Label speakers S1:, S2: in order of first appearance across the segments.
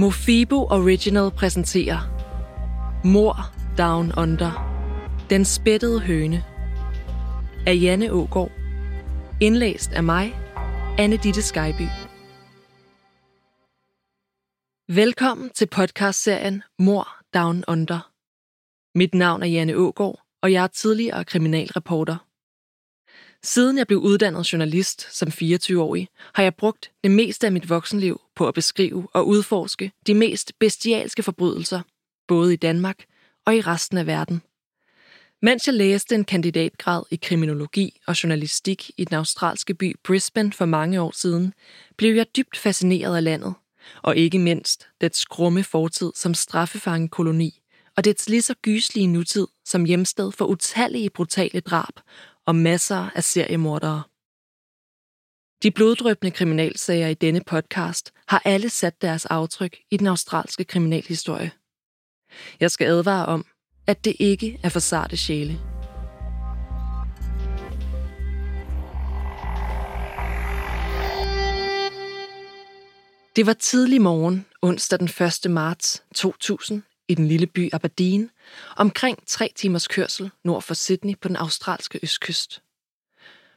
S1: Mofibo Original præsenterer Mor Down Under. Den spættede høne. Af Janne Ågård. Indlæst af mig, Anne Ditte Skyby. Velkommen til podcastserien Mor Down Under. Mit navn er Janne Ågård, og jeg er tidligere kriminalreporter. Siden jeg blev uddannet journalist som 24-årig, har jeg brugt det meste af mit voksenliv på at beskrive og udforske de mest bestialske forbrydelser, både i Danmark og i resten af verden. Mens jeg læste en kandidatgrad i kriminologi og journalistik i den australske by Brisbane for mange år siden, blev jeg dybt fascineret af landet, og ikke mindst dets skrumme fortid som straffefangekoloni og dets lige så gyslige nutid som hjemsted for utallige brutale drab og masser af seriemordere. De bloddrøbende kriminalsager i denne podcast har alle sat deres aftryk i den australske kriminalhistorie. Jeg skal advare om, at det ikke er for sarte sjæle. Det var tidlig morgen, onsdag den 1. marts 2000, i den lille by Aberdeen, omkring tre timers kørsel nord for Sydney på den australske østkyst.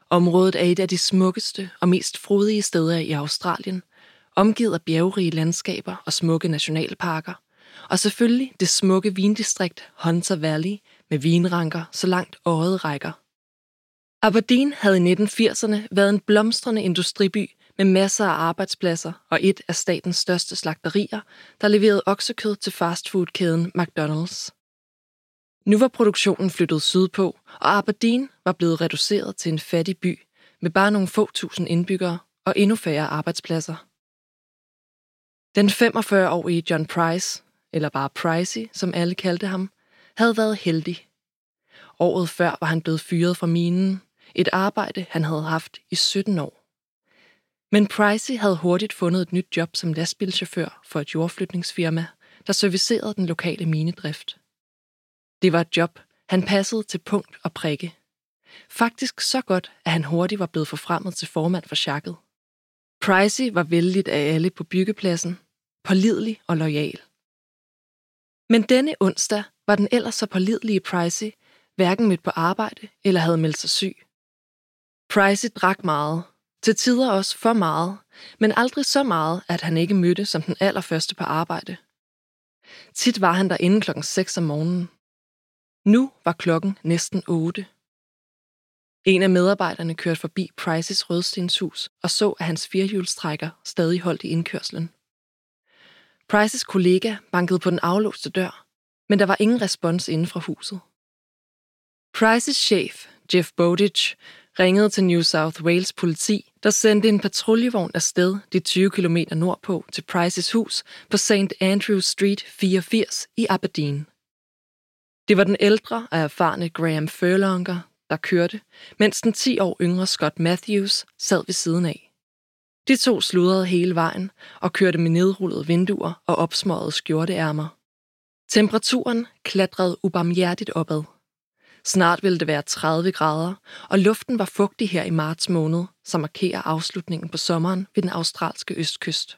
S1: Området er et af de smukkeste og mest frodige steder i Australien, omgivet af bjergrige landskaber og smukke nationalparker, og selvfølgelig det smukke vindistrikt Hunter Valley med vinranker så langt øjet rækker. Aberdeen havde i 1980'erne været en blomstrende industriby med masser af arbejdspladser og et af statens største slagterier, der leverede oksekød til fastfoodkæden McDonald's. Nu var produktionen flyttet sydpå, og Aberdeen var blevet reduceret til en fattig by med bare nogle få tusind indbyggere og endnu færre arbejdspladser. Den 45-årige John Price, eller bare Pricey, som alle kaldte ham, havde været heldig. Året før var han blevet fyret fra minen, et arbejde han havde haft i 17 år. Men Pricey havde hurtigt fundet et nyt job som lastbilchauffør for et jordflytningsfirma, der servicerede den lokale minedrift. Det var et job, han passede til punkt og prikke. Faktisk så godt, at han hurtigt var blevet forfremmet til formand for chakket. Pricey var vældigt af alle på byggepladsen, pålidelig og lojal. Men denne onsdag var den ellers så pålidelige Pricey hverken mødt på arbejde eller havde meldt sig syg. Pricey drak meget, til tider også for meget, men aldrig så meget, at han ikke mødte som den allerførste på arbejde. Tit var han der inden klokken 6 om morgenen. Nu var klokken næsten 8. En af medarbejderne kørte forbi Prices rødstenshus og så, at hans firehjulstrækker stadig holdt i indkørslen. Prices kollega bankede på den aflåste dør, men der var ingen respons inden fra huset. Prices chef, Jeff Bowditch, ringede til New South Wales politi, der sendte en patruljevogn afsted de 20 km nordpå til Prices hus på St. Andrew Street 84 i Aberdeen. Det var den ældre og erfarne Graham Furlonger, der kørte, mens den 10 år yngre Scott Matthews sad ved siden af. De to sludrede hele vejen og kørte med nedrullede vinduer og opsmøgede skjorteærmer. Temperaturen klatrede ubarmhjertigt opad. Snart ville det være 30 grader, og luften var fugtig her i marts måned, som markerer afslutningen på sommeren ved den australske østkyst.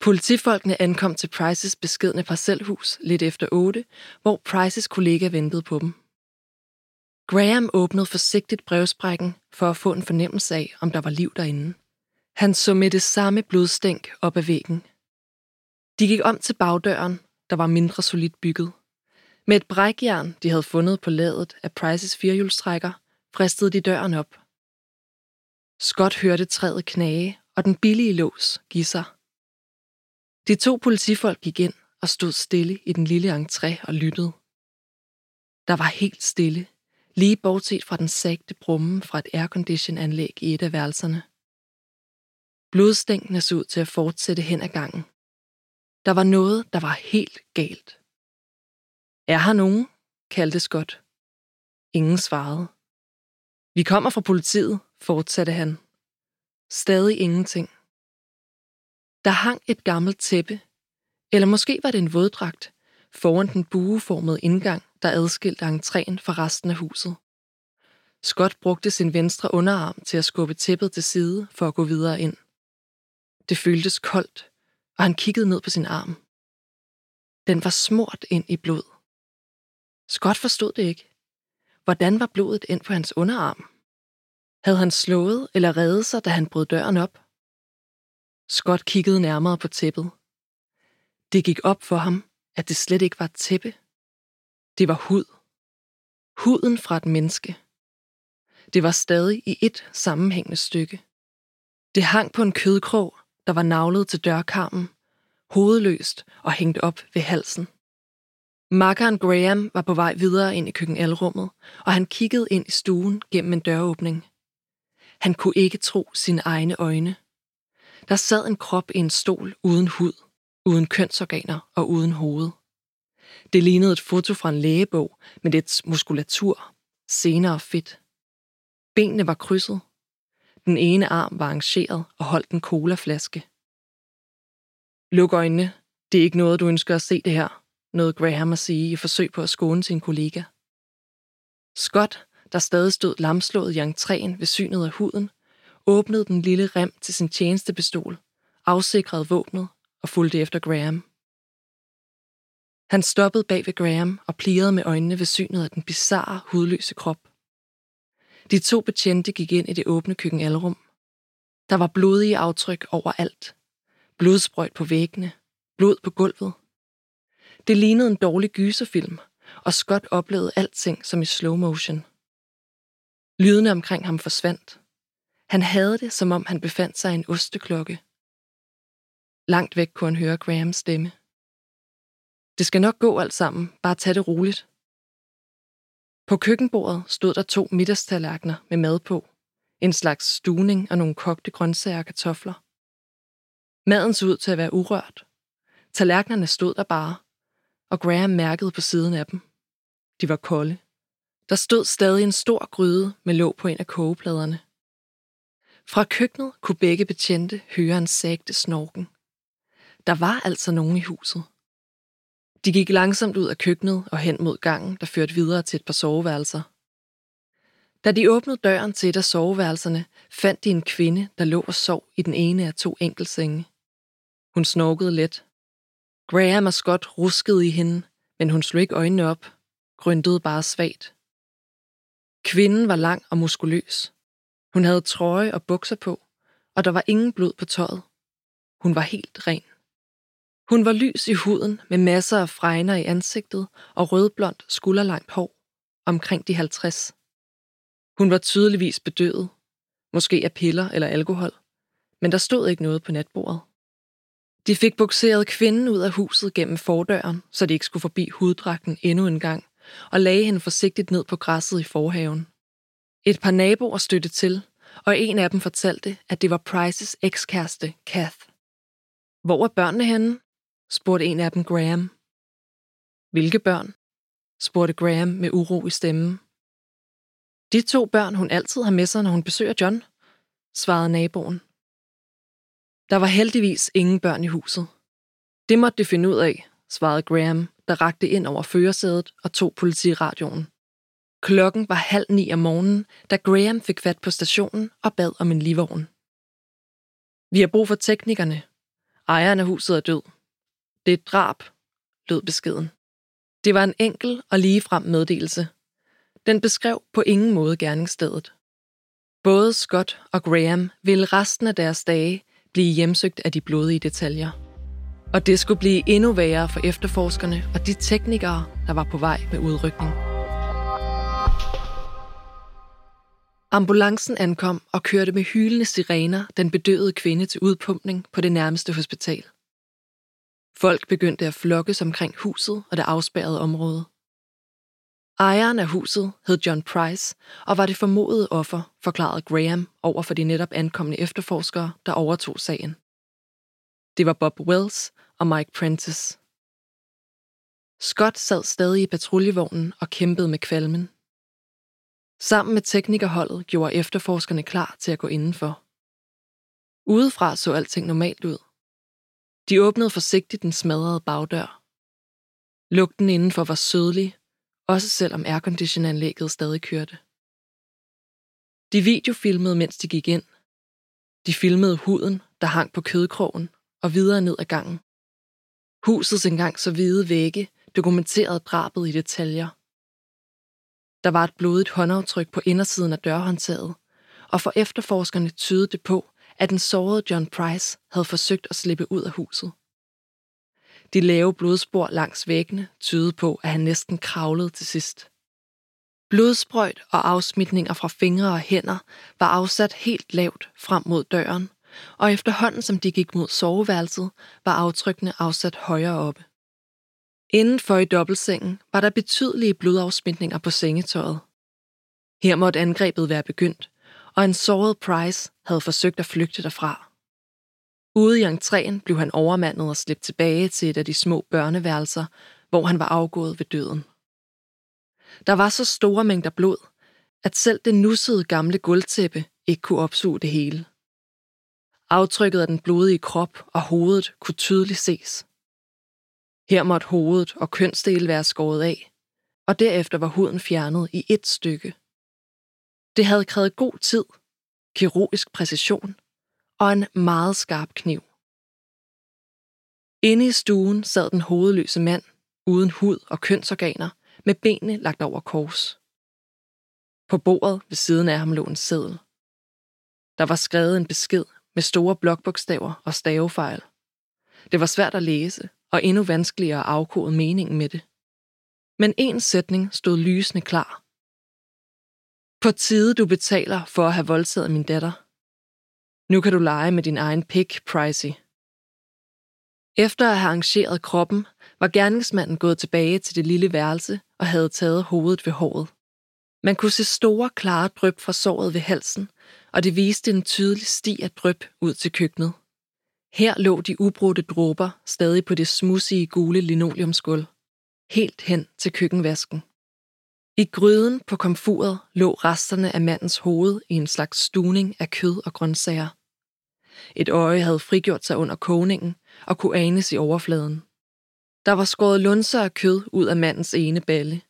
S1: Politifolkene ankom til Prices beskedne parcelhus lidt efter 8, hvor Prices kollega ventede på dem. Graham åbnede forsigtigt brevsprækken for at få en fornemmelse af, om der var liv derinde. Han så med det samme blodstænk op ad væggen. De gik om til bagdøren, der var mindre solidt bygget. Med et brækjern, de havde fundet på ladet af Prices firehjulstrækker, fristede de døren op. Scott hørte træet knage, og den billige lås give sig. De to politifolk gik ind og stod stille i den lille entré og lyttede. Der var helt stille, lige bortset fra den sagte brummen fra et aircondition-anlæg i et af værelserne. Blodstænkene så ud til at fortsætte hen ad gangen. Der var noget, der var helt galt. Er her nogen? kaldte Scott. Ingen svarede. Vi kommer fra politiet, fortsatte han. Stadig ingenting. Der hang et gammelt tæppe, eller måske var det en våddragt, foran den bueformede indgang, der adskilte entréen fra resten af huset. Scott brugte sin venstre underarm til at skubbe tæppet til side for at gå videre ind. Det føltes koldt, og han kiggede ned på sin arm. Den var smurt ind i blod. Scott forstod det ikke. Hvordan var blodet ind på hans underarm? Havde han slået eller reddet sig, da han brød døren op? Scott kiggede nærmere på tæppet. Det gik op for ham, at det slet ikke var et tæppe. Det var hud. Huden fra et menneske. Det var stadig i et sammenhængende stykke. Det hang på en kødkrog, der var navlet til dørkarmen, hovedløst og hængt op ved halsen. Makkeren Graham var på vej videre ind i køkkenalrummet, og han kiggede ind i stuen gennem en døråbning. Han kunne ikke tro sine egne øjne. Der sad en krop i en stol uden hud, uden kønsorganer og uden hoved. Det lignede et foto fra en lægebog med dets muskulatur, senere fedt. Benene var krydset. Den ene arm var arrangeret og holdt en colaflaske. Luk øjnene. Det er ikke noget, du ønsker at se det her, nåede Graham at sige i forsøg på at skåne sin kollega. Scott, der stadig stod lamslået i entréen ved synet af huden, åbnede den lille rem til sin tjenestepistol, afsikrede våbnet og fulgte efter Graham. Han stoppede bag ved Graham og plirede med øjnene ved synet af den bizarre, hudløse krop. De to betjente gik ind i det åbne køkkenalrum. Der var blodige aftryk overalt. Blodsprøjt på væggene. Blod på gulvet. Det lignede en dårlig gyserfilm, og Scott oplevede alting som i slow motion. Lydene omkring ham forsvandt. Han havde det, som om han befandt sig i en osteklokke. Langt væk kunne han høre Grahams stemme. Det skal nok gå alt sammen, bare tag det roligt. På køkkenbordet stod der to middagstallerkener med mad på, en slags stuning og nogle kogte grøntsager og kartofler. Maden så ud til at være urørt. Tallerkenerne stod der bare, og Graham mærkede på siden af dem. De var kolde. Der stod stadig en stor gryde med låg på en af kogepladerne. Fra køkkenet kunne begge betjente høre en sagte snorken. Der var altså nogen i huset. De gik langsomt ud af køkkenet og hen mod gangen, der førte videre til et par soveværelser. Da de åbnede døren til et af soveværelserne, fandt de en kvinde, der lå og sov i den ene af to enkeltsenge. Hun snorkede let. Graham og Scott ruskede i hende, men hun slog ikke øjnene op, gryntede bare svagt. Kvinden var lang og muskuløs. Hun havde trøje og bukser på, og der var ingen blod på tøjet. Hun var helt ren. Hun var lys i huden med masser af fregner i ansigtet og rødblondt skulderlangt hår, omkring de 50. Hun var tydeligvis bedøvet, måske af piller eller alkohol, men der stod ikke noget på natbordet. De fik bukseret kvinden ud af huset gennem fordøren, så de ikke skulle forbi huddragten endnu en gang, og lagde hende forsigtigt ned på græsset i forhaven. Et par naboer støtte til, og en af dem fortalte, at det var Prices ekskæreste, Kath. Hvor er børnene henne? spurgte en af dem Graham. Hvilke børn? spurgte Graham med uro i stemmen. De to børn, hun altid har med sig, når hun besøger John, svarede naboen. Der var heldigvis ingen børn i huset. Det måtte de finde ud af, svarede Graham, der rakte ind over førersædet og tog politiradioen. Klokken var halv ni om morgenen, da Graham fik fat på stationen og bad om en livvogn. Vi har brug for teknikerne. Ejeren af huset er død. Det er et drab, lød beskeden. Det var en enkel og ligefrem meddelelse. Den beskrev på ingen måde gerningsstedet. Både Scott og Graham ville resten af deres dage blive hjemsøgt af de blodige detaljer. Og det skulle blive endnu værre for efterforskerne og de teknikere, der var på vej med udrykning. Ambulancen ankom og kørte med hylende sirener den bedøvede kvinde til udpumpning på det nærmeste hospital. Folk begyndte at flokkes omkring huset og det afspærrede område. Ejeren af huset hed John Price og var det formodede offer, forklarede Graham over for de netop ankomne efterforskere, der overtog sagen. Det var Bob Wells og Mike Prentice. Scott sad stadig i patruljevognen og kæmpede med kvalmen. Sammen med teknikerholdet gjorde efterforskerne klar til at gå indenfor. Udefra så alting normalt ud. De åbnede forsigtigt den smadrede bagdør. Lugten indenfor var sødlig, også selvom airconditionanlægget stadig kørte. De videofilmede, mens de gik ind. De filmede huden, der hang på kødkrogen, og videre ned ad gangen. Husets engang så hvide vægge dokumenterede drabet i detaljer. Der var et blodigt håndaftryk på indersiden af dørhåndtaget, og for efterforskerne tydede det på, at den sårede John Price havde forsøgt at slippe ud af huset. De lave blodspor langs væggene tydede på, at han næsten kravlede til sidst. Blodsprøjt og afsmitninger fra fingre og hænder var afsat helt lavt frem mod døren, og efterhånden som de gik mod soveværelset, var aftrykkene afsat højere oppe. Indenfor i dobbeltsengen var der betydelige blodafsmitninger på sengetøjet. Her måtte angrebet være begyndt, og en såret Price havde forsøgt at flygte derfra. Ude i entréen blev han overmandet og slæbt tilbage til et af de små børneværelser, hvor han var afgået ved døden. Der var så store mængder blod, at selv det nussede gamle gulvtæppe ikke kunne opsuge det hele. Aftrykket af den blodige krop og hovedet kunne tydeligt ses. Her måtte hovedet og kønsdele være skåret af, og derefter var huden fjernet i et stykke. Det havde krævet god tid, kirurgisk præcision og en meget skarp kniv. Inde i stuen sad den hovedløse mand, uden hud og kønsorganer, med benene lagt over kors. På bordet ved siden af ham lå en seddel. Der var skrevet en besked med store blokbogstaver og stavefejl. Det var svært at læse, og endnu vanskeligere at afkode meningen med det. Men en sætning stod lysende klar. På tide du betaler for at have voldtaget min datter. Nu kan du lege med din egen pik, Pricey. Efter at have arrangeret kroppen, var gerningsmanden gået tilbage til det lille værelse og havde taget hovedet ved håret. Man kunne se store, klare drøb fra såret ved halsen, og det viste en tydelig sti af drøb ud til køkkenet. Her lå de ubrudte dråber stadig på det smudsige gule linoleumsgulv, helt hen til køkkenvasken. I gryden på komfuret lå resterne af mandens hoved i en slags stuning af kød og grøntsager. Et øje havde frigjort sig under kogningen og kunne anes i overfladen. Der var skåret lunser af kød ud af mandens ene balle.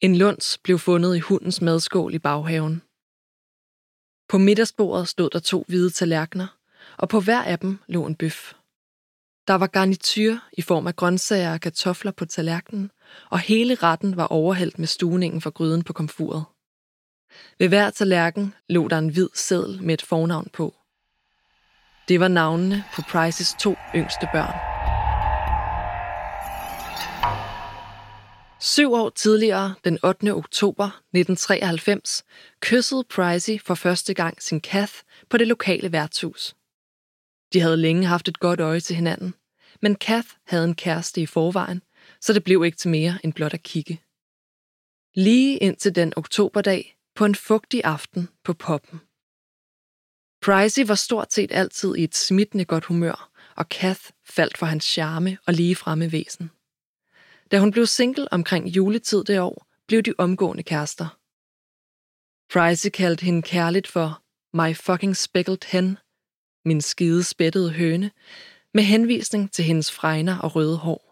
S1: En luns blev fundet i hundens madskål i baghaven. På middagsbordet stod der to hvide tallerkener, og på hver af dem lå en bøf. Der var garnityr i form af grøntsager og kartofler på tallerkenen, og hele retten var overhældt med stuningen fra gryden på komfuret. Ved hver tallerken lå der en hvid seddel med et fornavn på. Det var navnene på Prices to yngste børn. Syv år tidligere, den 8. oktober 1993, kyssede Pricey for første gang sin Kath på det lokale værtshus. De havde længe haft et godt øje til hinanden, men Kath havde en kæreste i forvejen, så det blev ikke til mere end blot at kigge. Lige indtil den oktoberdag på en fugtig aften på poppen. Pricey var stort set altid i et smittende godt humør, og Kath faldt for hans charme og ligefremme væsen. Da hun blev single omkring juletid det år, blev de omgående kærester. Pricey kaldte hende kærligt for My fucking speckled hen, min skide spættede høne, med henvisning til hendes fregner og røde hår.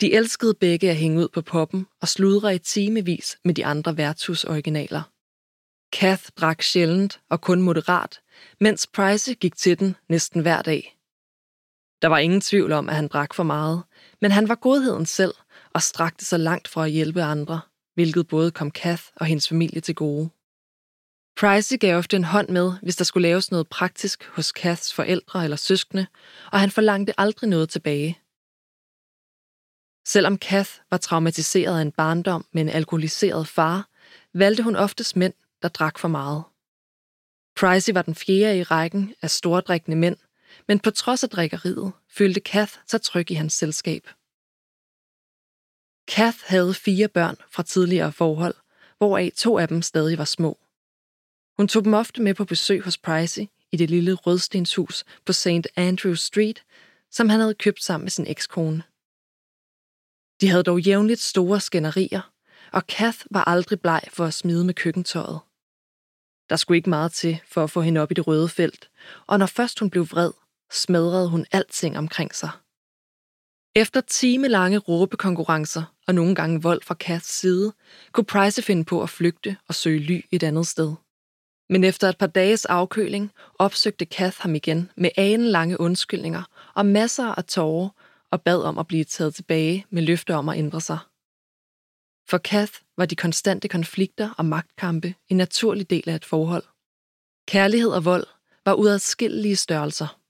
S1: De elskede begge at hænge ud på poppen og sludre i timevis med de andre værtshusoriginaler. Kath drak sjældent og kun moderat, mens Price gik til den næsten hver dag. Der var ingen tvivl om, at han drak for meget, men han var godheden selv og strakte sig langt for at hjælpe andre, hvilket både kom Kath og hendes familie til gode. Price gav ofte en hånd med, hvis der skulle laves noget praktisk hos Kaths forældre eller søskende, og han forlangte aldrig noget tilbage. Selvom Kath var traumatiseret af en barndom med en alkoholiseret far, valgte hun oftest mænd, der drak for meget. Pricey var den fjerde i rækken af stordrikkende mænd, men på trods af drikkeriet følte Kath sig tryg i hans selskab. Kath havde fire børn fra tidligere forhold, hvoraf to af dem stadig var små. Hun tog dem ofte med på besøg hos Pricey i det lille rødstenshus på St. Andrew Street, som han havde købt sammen med sin ekskone. De havde dog jævnligt store skænderier, og Kath var aldrig bleg for at smide med køkkentøjet. Der skulle ikke meget til for at få hende op i det røde felt, og når først hun blev vred, smadrede hun alting omkring sig. Efter timelange råbekonkurrencer og nogle gange vold fra Kaths side, kunne Price finde på at flygte og søge ly et andet sted. Men efter et par dages afkøling opsøgte Kath ham igen med lange undskyldninger og masser af tårer og bad om at blive taget tilbage med løfter om at ændre sig. For Kath var de konstante konflikter og magtkampe en naturlig del af et forhold. Kærlighed og vold var uadskillelige størrelser.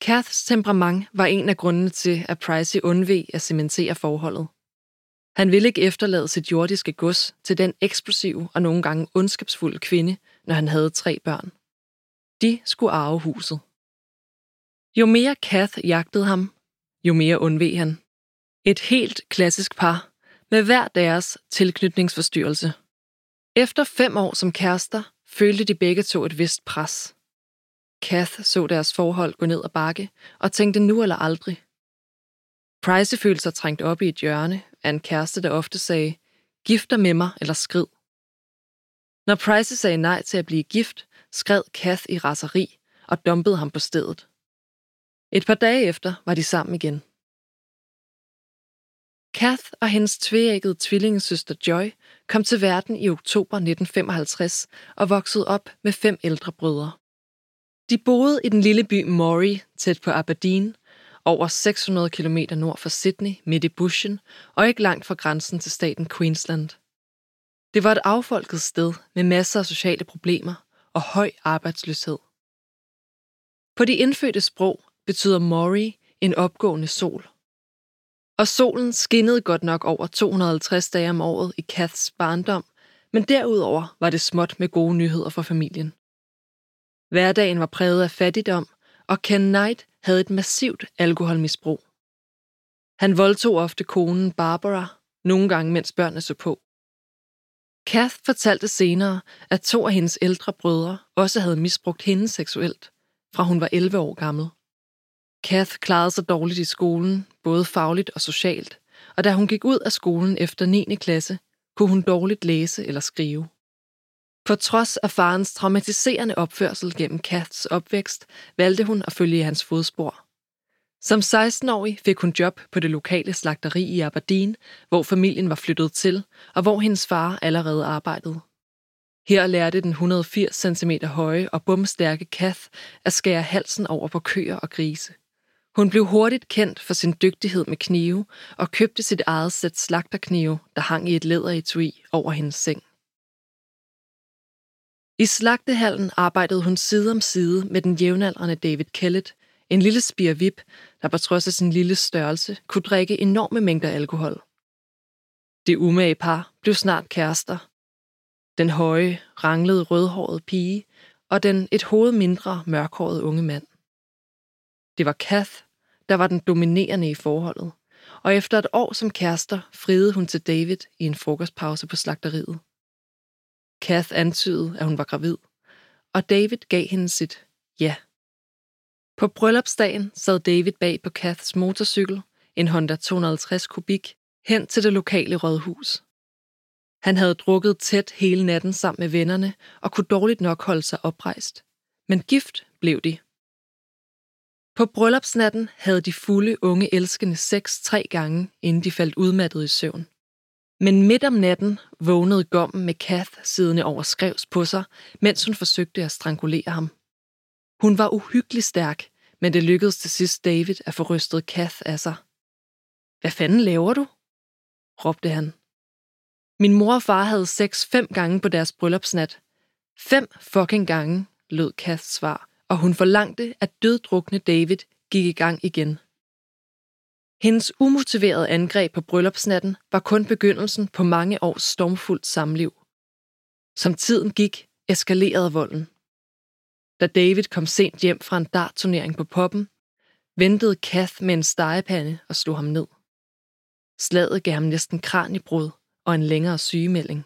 S1: Kaths temperament var en af grundene til, at Pricey undveg at cementere forholdet. Han ville ikke efterlade sit jordiske gods til den eksplosive og nogle gange ondskabsfulde kvinde, når han havde tre børn. De skulle arve huset. Jo mere Kath jagtede ham, jo mere undveg han. Et helt klassisk par, med hver deres tilknytningsforstyrrelse. Efter fem år som kærester, følte de begge to et vist pres. Kath så deres forhold gå ned ad bakke og tænkte nu eller aldrig. Price følte sig trængt op i et hjørne af en kæreste, der ofte sagde, gifter med mig eller skrid. Når Price sagde nej til at blive gift, skred Kath i raseri og dumpede ham på stedet. Et par dage efter var de sammen igen. Kath og hendes tvægget tvillingesøster Joy kom til verden i oktober 1955 og voksede op med fem ældre brødre. De boede i den lille by Maury, tæt på Aberdeen, over 600 km nord for Sydney, midt i bushen, og ikke langt fra grænsen til staten Queensland. Det var et affolket sted med masser af sociale problemer og høj arbejdsløshed. På de indfødte sprog betyder Maury en opgående sol. Og solen skinnede godt nok over 250 dage om året i Kaths barndom, men derudover var det småt med gode nyheder for familien. Hverdagen var præget af fattigdom, og Ken Knight havde et massivt alkoholmisbrug. Han voldtog ofte konen Barbara, nogle gange mens børnene så på. Kath fortalte senere, at to af hendes ældre brødre også havde misbrugt hende seksuelt, fra hun var 11 år gammel. Kath klarede sig dårligt i skolen, både fagligt og socialt, og da hun gik ud af skolen efter 9. klasse, kunne hun dårligt læse eller skrive. På trods af farens traumatiserende opførsel gennem Kaths opvækst, valgte hun at følge hans fodspor. Som 16-årig fik hun job på det lokale slagteri i Aberdeen, hvor familien var flyttet til, og hvor hendes far allerede arbejdede. Her lærte den 180 cm høje og bumstærke Kath at skære halsen over på køer og grise. Hun blev hurtigt kendt for sin dygtighed med knive og købte sit eget sæt slagterknive, der hang i et læderetui over hendes seng. I slagtehallen arbejdede hun side om side med den jævnaldrende David Kellett, en lille spirvip, der på trods af sin lille størrelse kunne drikke enorme mængder alkohol. Det umage par blev snart kærester. Den høje, ranglede rødhårede pige og den et hoved mindre mørkhårede unge mand. Det var Kath, der var den dominerende i forholdet, og efter et år som kærester friede hun til David i en frokostpause på slagteriet. Kath antydede, at hun var gravid, og David gav hende sit ja. På bryllupsdagen sad David bag på Kaths motorcykel, en Honda 250 kubik, hen til det lokale rådhus. Han havde drukket tæt hele natten sammen med vennerne og kunne dårligt nok holde sig oprejst. Men gift blev de. På bryllupsnatten havde de fulde unge elskende sex tre gange, inden de faldt udmattet i søvn. Men midt om natten vågnede gommen med Kath siddende over skrevs på sig, mens hun forsøgte at strangulere ham. Hun var uhyggelig stærk, men det lykkedes til sidst David at få rystet Kath af sig. Hvad fanden laver du? råbte han. Min mor og far havde sex fem gange på deres bryllupsnat. Fem fucking gange, lød Kaths svar, og hun forlangte, at døddrukne David gik i gang igen. Hendes umotiverede angreb på bryllupsnatten var kun begyndelsen på mange års stormfuldt samliv. Som tiden gik, eskalerede volden. Da David kom sent hjem fra en dartturnering på poppen, ventede Kath med en stegepande og slog ham ned. Slaget gav ham næsten kranibrud og en længere sygemelding.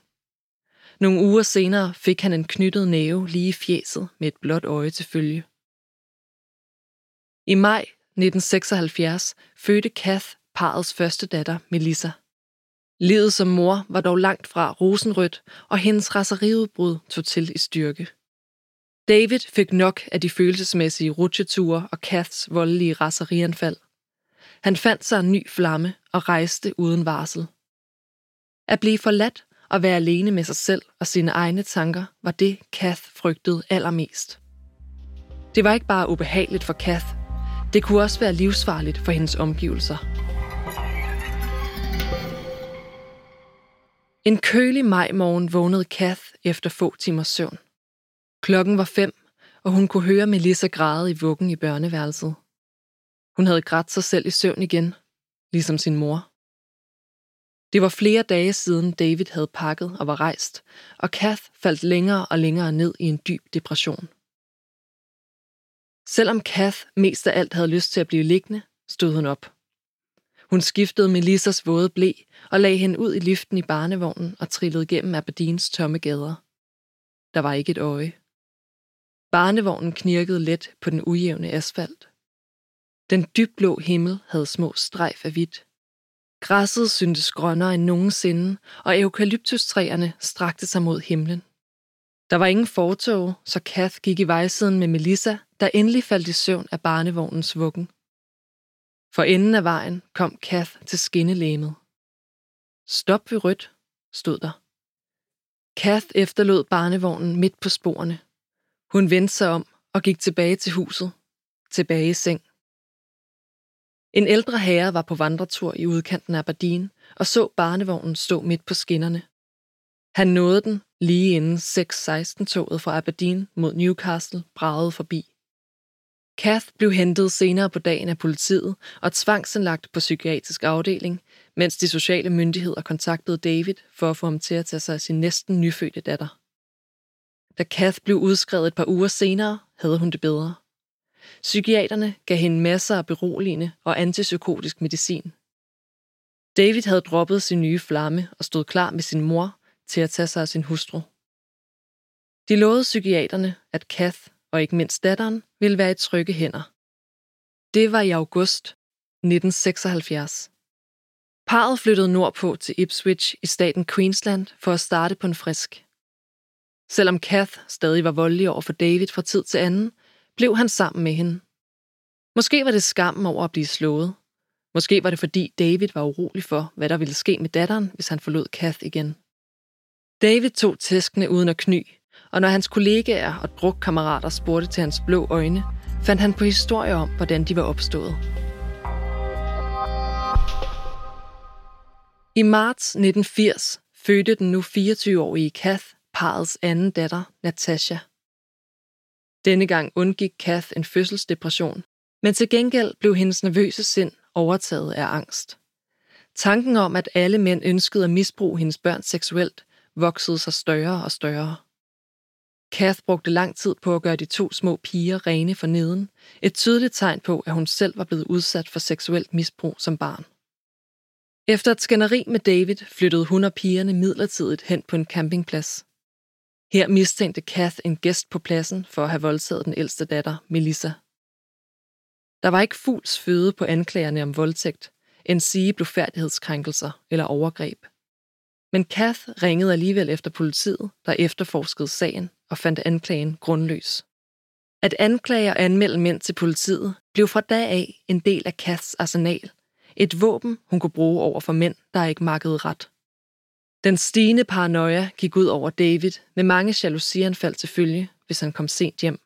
S1: Nogle uger senere fik han en knyttet næve lige i fjeset med et blåt øje til følge. I maj 1976 fødte Kath parets første datter, Melissa. Livet som mor var dog langt fra rosenrødt, og hendes raseriudbrud tog til i styrke. David fik nok af de følelsesmæssige rutsjeture og Kaths voldelige raserianfald. Han fandt sig en ny flamme og rejste uden varsel. At blive forladt at være alene med sig selv og sine egne tanker var det, Kath frygtede allermest. Det var ikke bare ubehageligt for Kath, det kunne også være livsfarligt for hendes omgivelser. En kølig majmorgen vågnede Kath efter få timers søvn. Klokken var fem, og hun kunne høre Melissa græde i vuggen i børneværelset. Hun havde grædt sig selv i søvn igen, ligesom sin mor. Det var flere dage siden David havde pakket og var rejst, og Kath faldt længere og længere ned i en dyb depression. Selvom Kath mest af alt havde lyst til at blive liggende, stod hun op. Hun skiftede Melissas våde blæ og lagde hende ud i liften i barnevognen og trillede gennem Aberdeens tomme gader. Der var ikke et øje. Barnevognen knirkede let på den ujævne asfalt. Den dybblå himmel havde små strejf af hvidt. Græsset syntes grønnere end nogensinde, og eukalyptustræerne strakte sig mod himlen. Der var ingen fortog, så Kath gik i vejsiden med Melissa, der endelig faldt i søvn af barnevognens vuggen. For enden af vejen kom Kath til skinnelæmet. Stop ved rødt, stod der. Kath efterlod barnevognen midt på sporene. Hun vendte sig om og gik tilbage til huset, tilbage i seng. En ældre herre var på vandretur i udkanten af Aberdeen og så barnevognen stå midt på skinnerne. Han nåede den lige inden 6.16-toget fra Aberdeen mod Newcastle bragede forbi. Kath blev hentet senere på dagen af politiet og tvangsindlagt på psykiatrisk afdeling, mens de sociale myndigheder kontaktede David for at få ham til at tage sig af sin næsten nyfødte datter. Da Kath blev udskrevet et par uger senere, havde hun det bedre. Psykiaterne gav hende masser af beroligende og antipsykotisk medicin. David havde droppet sin nye flamme og stod klar med sin mor til at tage sig af sin hustru. De lovede psykiaterne, at Kath og ikke mindst datteren ville være i trygge hænder. Det var i august 1976. Parret flyttede nordpå til Ipswich i staten Queensland for at starte på en frisk. Selvom Kath stadig var voldelig over for David fra tid til anden, blev han sammen med hende. Måske var det skammen over at blive slået. Måske var det fordi David var urolig for, hvad der ville ske med datteren, hvis han forlod Kath igen. David tog tæskene uden at kny, og når hans kollegaer og drukkammerater spurgte til hans blå øjne, fandt han på historier om, hvordan de var opstået. I marts 1980 fødte den nu 24-årige Kath parets anden datter, Natasha. Denne gang undgik Kath en fødselsdepression, men til gengæld blev hendes nervøse sind overtaget af angst. Tanken om, at alle mænd ønskede at misbruge hendes børn seksuelt, voksede sig større og større. Kath brugte lang tid på at gøre de to små piger rene for neden, et tydeligt tegn på, at hun selv var blevet udsat for seksuelt misbrug som barn. Efter et skænderi med David flyttede hun og pigerne midlertidigt hen på en campingplads. Her mistænkte Kath en gæst på pladsen for at have voldtaget den ældste datter, Melissa. Der var ikke fugls føde på anklagerne om voldtægt, en sige blufærdighedskrænkelser eller overgreb. Men Kath ringede alligevel efter politiet, der efterforskede sagen og fandt anklagen grundløs. At anklage og anmelde mænd til politiet blev fra dag af en del af Kaths arsenal. Et våben, hun kunne bruge over for mænd, der ikke markede ret. Den stigende paranoia gik ud over David med mange jalousianfald til følge, hvis han kom sent hjem.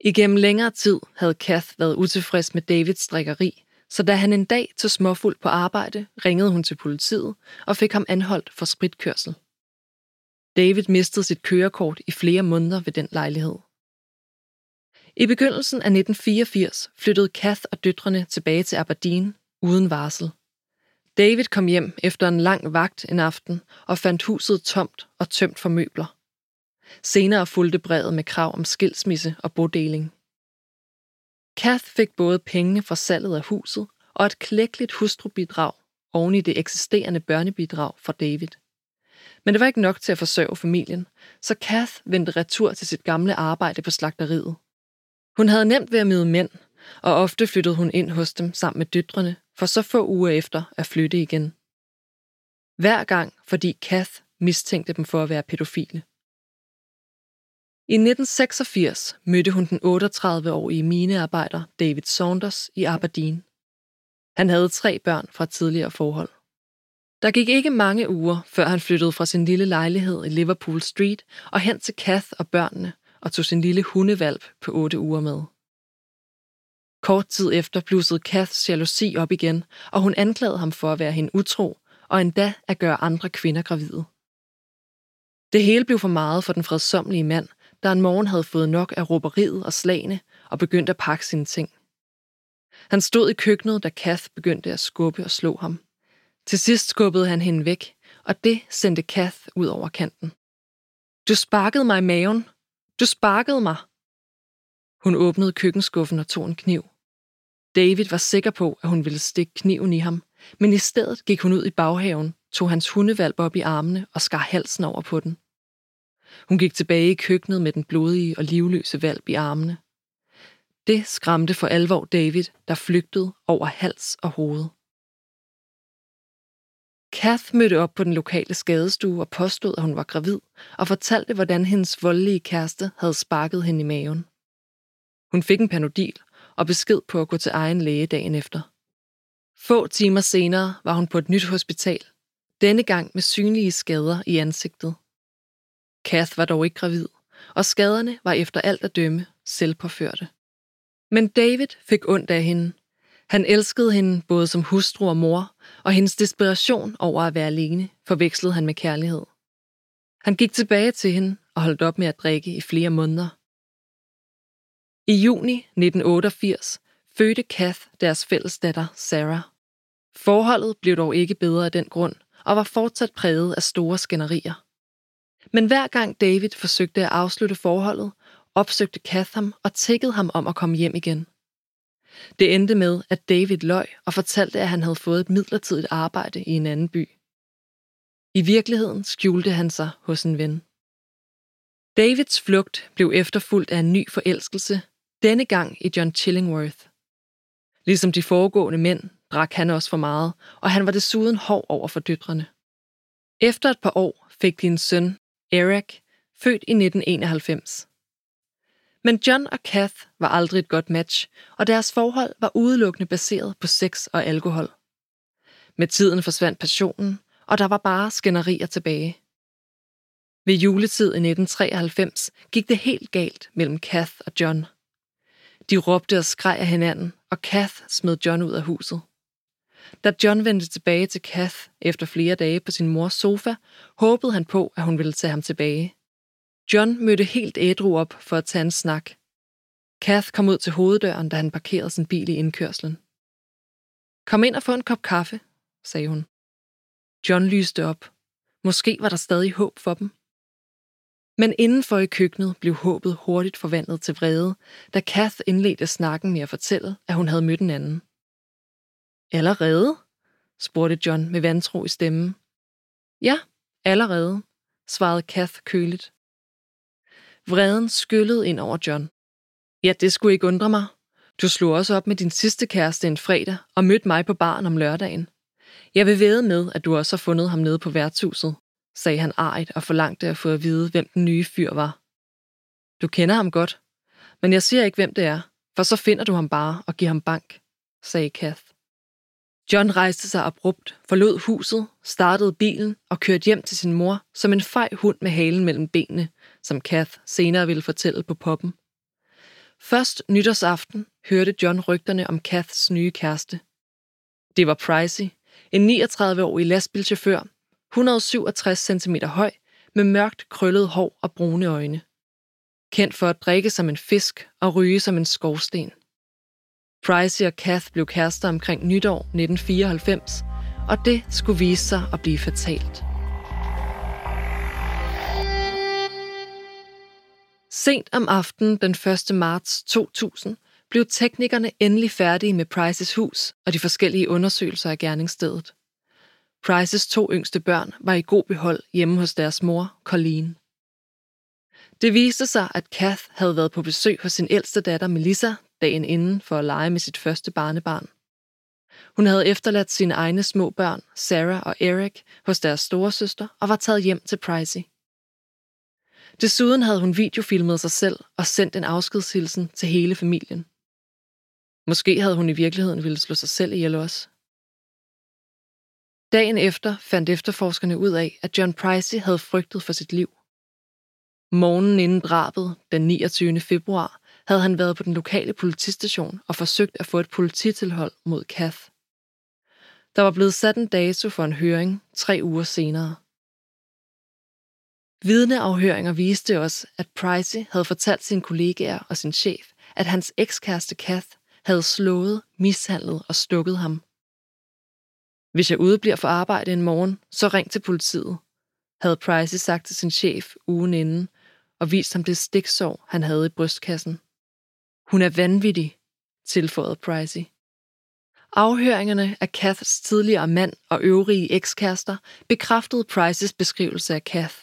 S1: Igennem længere tid havde Kath været utilfreds med Davids drikkeri, så da han en dag tog småfuld på arbejde, ringede hun til politiet og fik ham anholdt for spritkørsel. David mistede sit kørekort i flere måneder ved den lejlighed. I begyndelsen af 1984 flyttede Kath og døtrene tilbage til Aberdeen uden varsel. David kom hjem efter en lang vagt en aften og fandt huset tomt og tømt for møbler. Senere fulgte brevet med krav om skilsmisse og bodeling. Kath fik både pengene fra salget af huset og et klækkeligt hustrubidrag oven i det eksisterende børnebidrag fra David. Men det var ikke nok til at forsørge familien, så Kath vendte retur til sit gamle arbejde på slagteriet. Hun havde nemt ved at møde mænd, og ofte flyttede hun ind hos dem sammen med døtrene, for så få uger efter at flytte igen. Hver gang, fordi Kath mistænkte dem for at være pædofile. I 1986 mødte hun den 38-årige minearbejder David Saunders i Aberdeen. Han havde tre børn fra tidligere forhold. Der gik ikke mange uger, før han flyttede fra sin lille lejlighed i Liverpool Street og hen til Kath og børnene og tog sin lille hundevalp på otte uger med. Kort tid efter blussede Kaths jalousi op igen, og hun anklagede ham for at være hende utro, og endda at gøre andre kvinder gravide. Det hele blev for meget for den fredsomlige mand, der en morgen havde fået nok af råberiet og slagene og begyndte at pakke sine ting. Han stod i køkkenet, da Kath begyndte at skubbe og slå ham. Til sidst skubbede han hende væk, og det sendte Kath ud over kanten. Du sparkede mig i maven. Du sparkede mig. Hun åbnede køkkenskuffen og tog en kniv. David var sikker på, at hun ville stikke kniven i ham, men i stedet gik hun ud i baghaven, tog hans hundevalp op i armene og skar halsen over på den. Hun gik tilbage i køkkenet med den blodige og livløse valp i armene. Det skræmte for alvor David, der flygtede over hals og hoved. Kath mødte op på den lokale skadestue og påstod, at hun var gravid, og fortalte, hvordan hendes voldelige kæreste havde sparket hende i maven. Hun fik en panodil og besked på at gå til egen læge dagen efter. Få timer senere var hun på et nyt hospital, denne gang med synlige skader i ansigtet. Kath var dog ikke gravid, og skaderne var efter alt at dømme selvpåførte. Men David fik ondt af hende. Han elskede hende både som hustru og mor, og hendes desperation over at være alene forvekslede han med kærlighed. Han gik tilbage til hende og holdt op med at drikke i flere måneder. I juni 1988 fødte Kath deres fælles datter Sarah. Forholdet blev dog ikke bedre af den grund, og var fortsat præget af store skænderier. Men hver gang David forsøgte at afslutte forholdet, opsøgte Kath ham og tækkede ham om at komme hjem igen. Det endte med, at David løj og fortalte, at han havde fået et midlertidigt arbejde i en anden by. I virkeligheden skjulte han sig hos en ven. Davids flugt blev efterfulgt af en ny forelskelse, denne gang i John Chillingworth. Ligesom de foregående mænd drak han også for meget, og han var desuden hård over for døtrene. Efter et par år fik de en søn, Eric, født i 1991. Men John og Kath var aldrig et godt match, og deres forhold var udelukkende baseret på sex og alkohol. Med tiden forsvandt passionen, og der var bare skænderier tilbage. Ved juletid i 1993 gik det helt galt mellem Kath og John. De råbte og skreg af hinanden, og Kath smed John ud af huset. Da John vendte tilbage til Kath efter flere dage på sin mors sofa, håbede han på, at hun ville tage ham tilbage. John mødte helt ædru op for at tage en snak. Kath kom ud til hoveddøren, da han parkerede sin bil i indkørslen. Kom ind og få en kop kaffe, sagde hun. John lyste op. Måske var der stadig håb for dem. Men indenfor i køkkenet blev håbet hurtigt forvandlet til vrede, da Kath indledte snakken med at fortælle, at hun havde mødt en anden. Allerede? spurgte John med vantro i stemmen. Ja, allerede, svarede Kath køligt. Vreden skyllede ind over John. Ja, det skulle ikke undre mig. Du slog også op med din sidste kæreste en fredag og mødte mig på baren om lørdagen. Jeg vil vede med, at du også har fundet ham nede på værtshuset, sagde han arigt og forlangte at få at vide, hvem den nye fyr var. Du kender ham godt, men jeg siger ikke, hvem det er, for så finder du ham bare og giver ham bank, sagde Kath. John rejste sig abrupt, forlod huset, startede bilen og kørte hjem til sin mor som en fej hund med halen mellem benene, som Kath senere ville fortælle på poppen. Først nytårsaften hørte John rygterne om Kaths nye kæreste. Det var Pricey, en 39-årig lastbilchauffør, 167 cm høj, med mørkt krøllet hår og brune øjne. Kendt for at drikke som en fisk og ryge som en skovsten. Pricey og Kath blev kærester omkring nytår 1994, og det skulle vise sig at blive fatalt. Sent om aftenen den 1. marts 2000 blev teknikerne endelig færdige med Prices hus og de forskellige undersøgelser af gerningsstedet. Prices to yngste børn var i god behold hjemme hos deres mor, Colleen. Det viste sig, at Kath havde været på besøg hos sin ældste datter Melissa dagen inden for at lege med sit første barnebarn. Hun havde efterladt sine egne små børn, Sarah og Eric, hos deres store søster og var taget hjem til Pricey. Desuden havde hun videofilmet sig selv og sendt en afskedshilsen til hele familien. Måske havde hun i virkeligheden ville slå sig selv ihjel også. Dagen efter fandt efterforskerne ud af, at John Pricey havde frygtet for sit liv. Morgen inden drabet, den 29. februar, havde han været på den lokale politistation og forsøgt at få et polititilhold mod Kath. Der var blevet sat en dato for en høring tre uger senere. Vidneafhøringer viste os, at Pricey havde fortalt sine kollegaer og sin chef, at hans ekskæreste Kath havde slået, mishandlet og stukket ham. Hvis jeg udebliver for arbejde en morgen, så ring til politiet, havde Price sagt til sin chef ugen inden, og vist ham det stiksår, han havde i brystkassen. Hun er vanvittig, tilføjede Pricey. Afhøringerne af Kaths tidligere mand og øvrige ekskærester bekræftede Prices beskrivelse af Kath.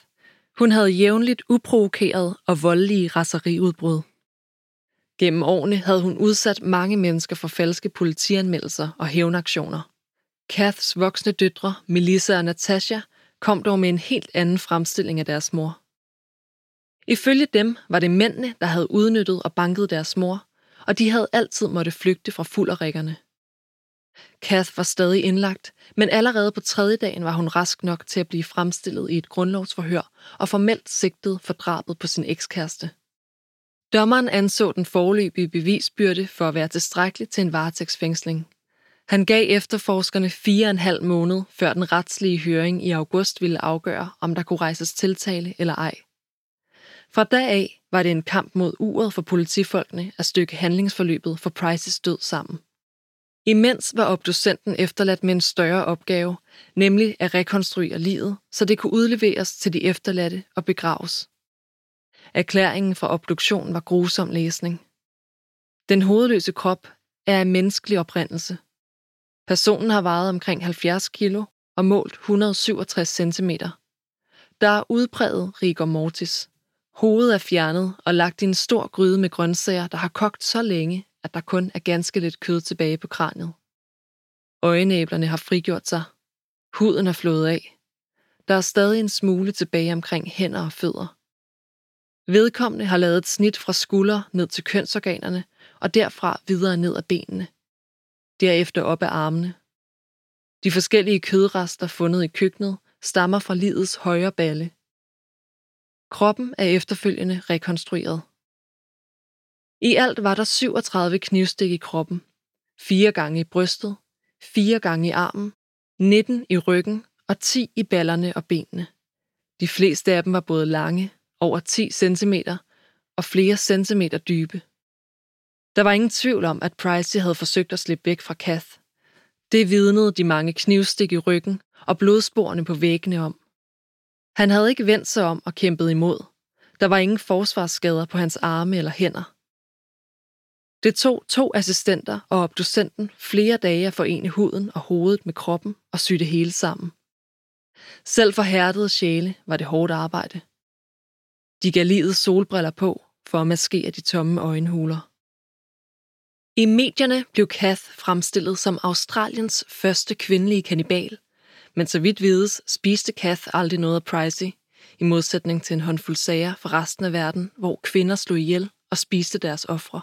S1: Hun havde jævnligt uprovokeret og voldelige raseriudbrud. Gennem årene havde hun udsat mange mennesker for falske politianmeldelser og hævnaktioner. Kaths voksne døtre, Melissa og Natasha, kom dog med en helt anden fremstilling af deres mor. Ifølge dem var det mændene, der havde udnyttet og banket deres mor, og de havde altid måtte flygte fra fulderikkerne. Kath var stadig indlagt, men allerede på tredje dagen var hun rask nok til at blive fremstillet i et grundlovsforhør og formelt sigtet for drabet på sin ekskæreste. Dommeren anså den forløbige bevisbyrde for at være tilstrækkelig til en varetægtsfængsling. Han gav efterforskerne fire og en halv måned, før den retslige høring i august ville afgøre, om der kunne rejses tiltale eller ej. Fra da af var det en kamp mod uret for politifolkene at stykke handlingsforløbet for Prices død sammen. Imens var obducenten efterladt med en større opgave, nemlig at rekonstruere livet, så det kunne udleveres til de efterladte og begraves. Erklæringen fra obduktionen var grusom læsning. Den hovedløse krop er af menneskelig oprindelse. Personen har vejet omkring 70 kilo og målt 167 cm. Der er udpræget rigor mortis. Hovedet er fjernet og lagt i en stor gryde med grøntsager, der har kogt så længe, at der kun er ganske lidt kød tilbage på kraniet. Øjenæblerne har frigjort sig. Huden er flået af. Der er stadig en smule tilbage omkring hænder og fødder. Vedkommende har lavet et snit fra skulder ned til kønsorganerne, og derfra videre ned ad benene. Derefter op ad armene. De forskellige kødrester fundet i køkkenet stammer fra livets højre balle. Kroppen er efterfølgende rekonstrueret. I alt var der 37 knivstik i kroppen. Fire gange i brystet, fire gange i armen, 19 i ryggen og 10 i ballerne og benene. De fleste af dem var både lange, over 10 cm, og flere centimeter dybe. Der var ingen tvivl om, at Pricey havde forsøgt at slippe væk fra Kath. Det vidnede de mange knivstik i ryggen og blodsporene på væggene om. Han havde ikke vendt sig om og kæmpet imod. Der var ingen forsvarsskader på hans arme eller hænder. Det tog to assistenter og obducenten flere dage at forene huden og hovedet med kroppen og sy det hele sammen. Selv for hærdede sjæle var det hårdt arbejde. De gav livet solbriller på for at maskere de tomme øjenhuler. I medierne blev Kath fremstillet som Australiens første kvindelige kanibal, men så vidt vides spiste Kath aldrig noget af Pricey, i modsætning til en håndfuld sager fra resten af verden, hvor kvinder slog ihjel og spiste deres ofre.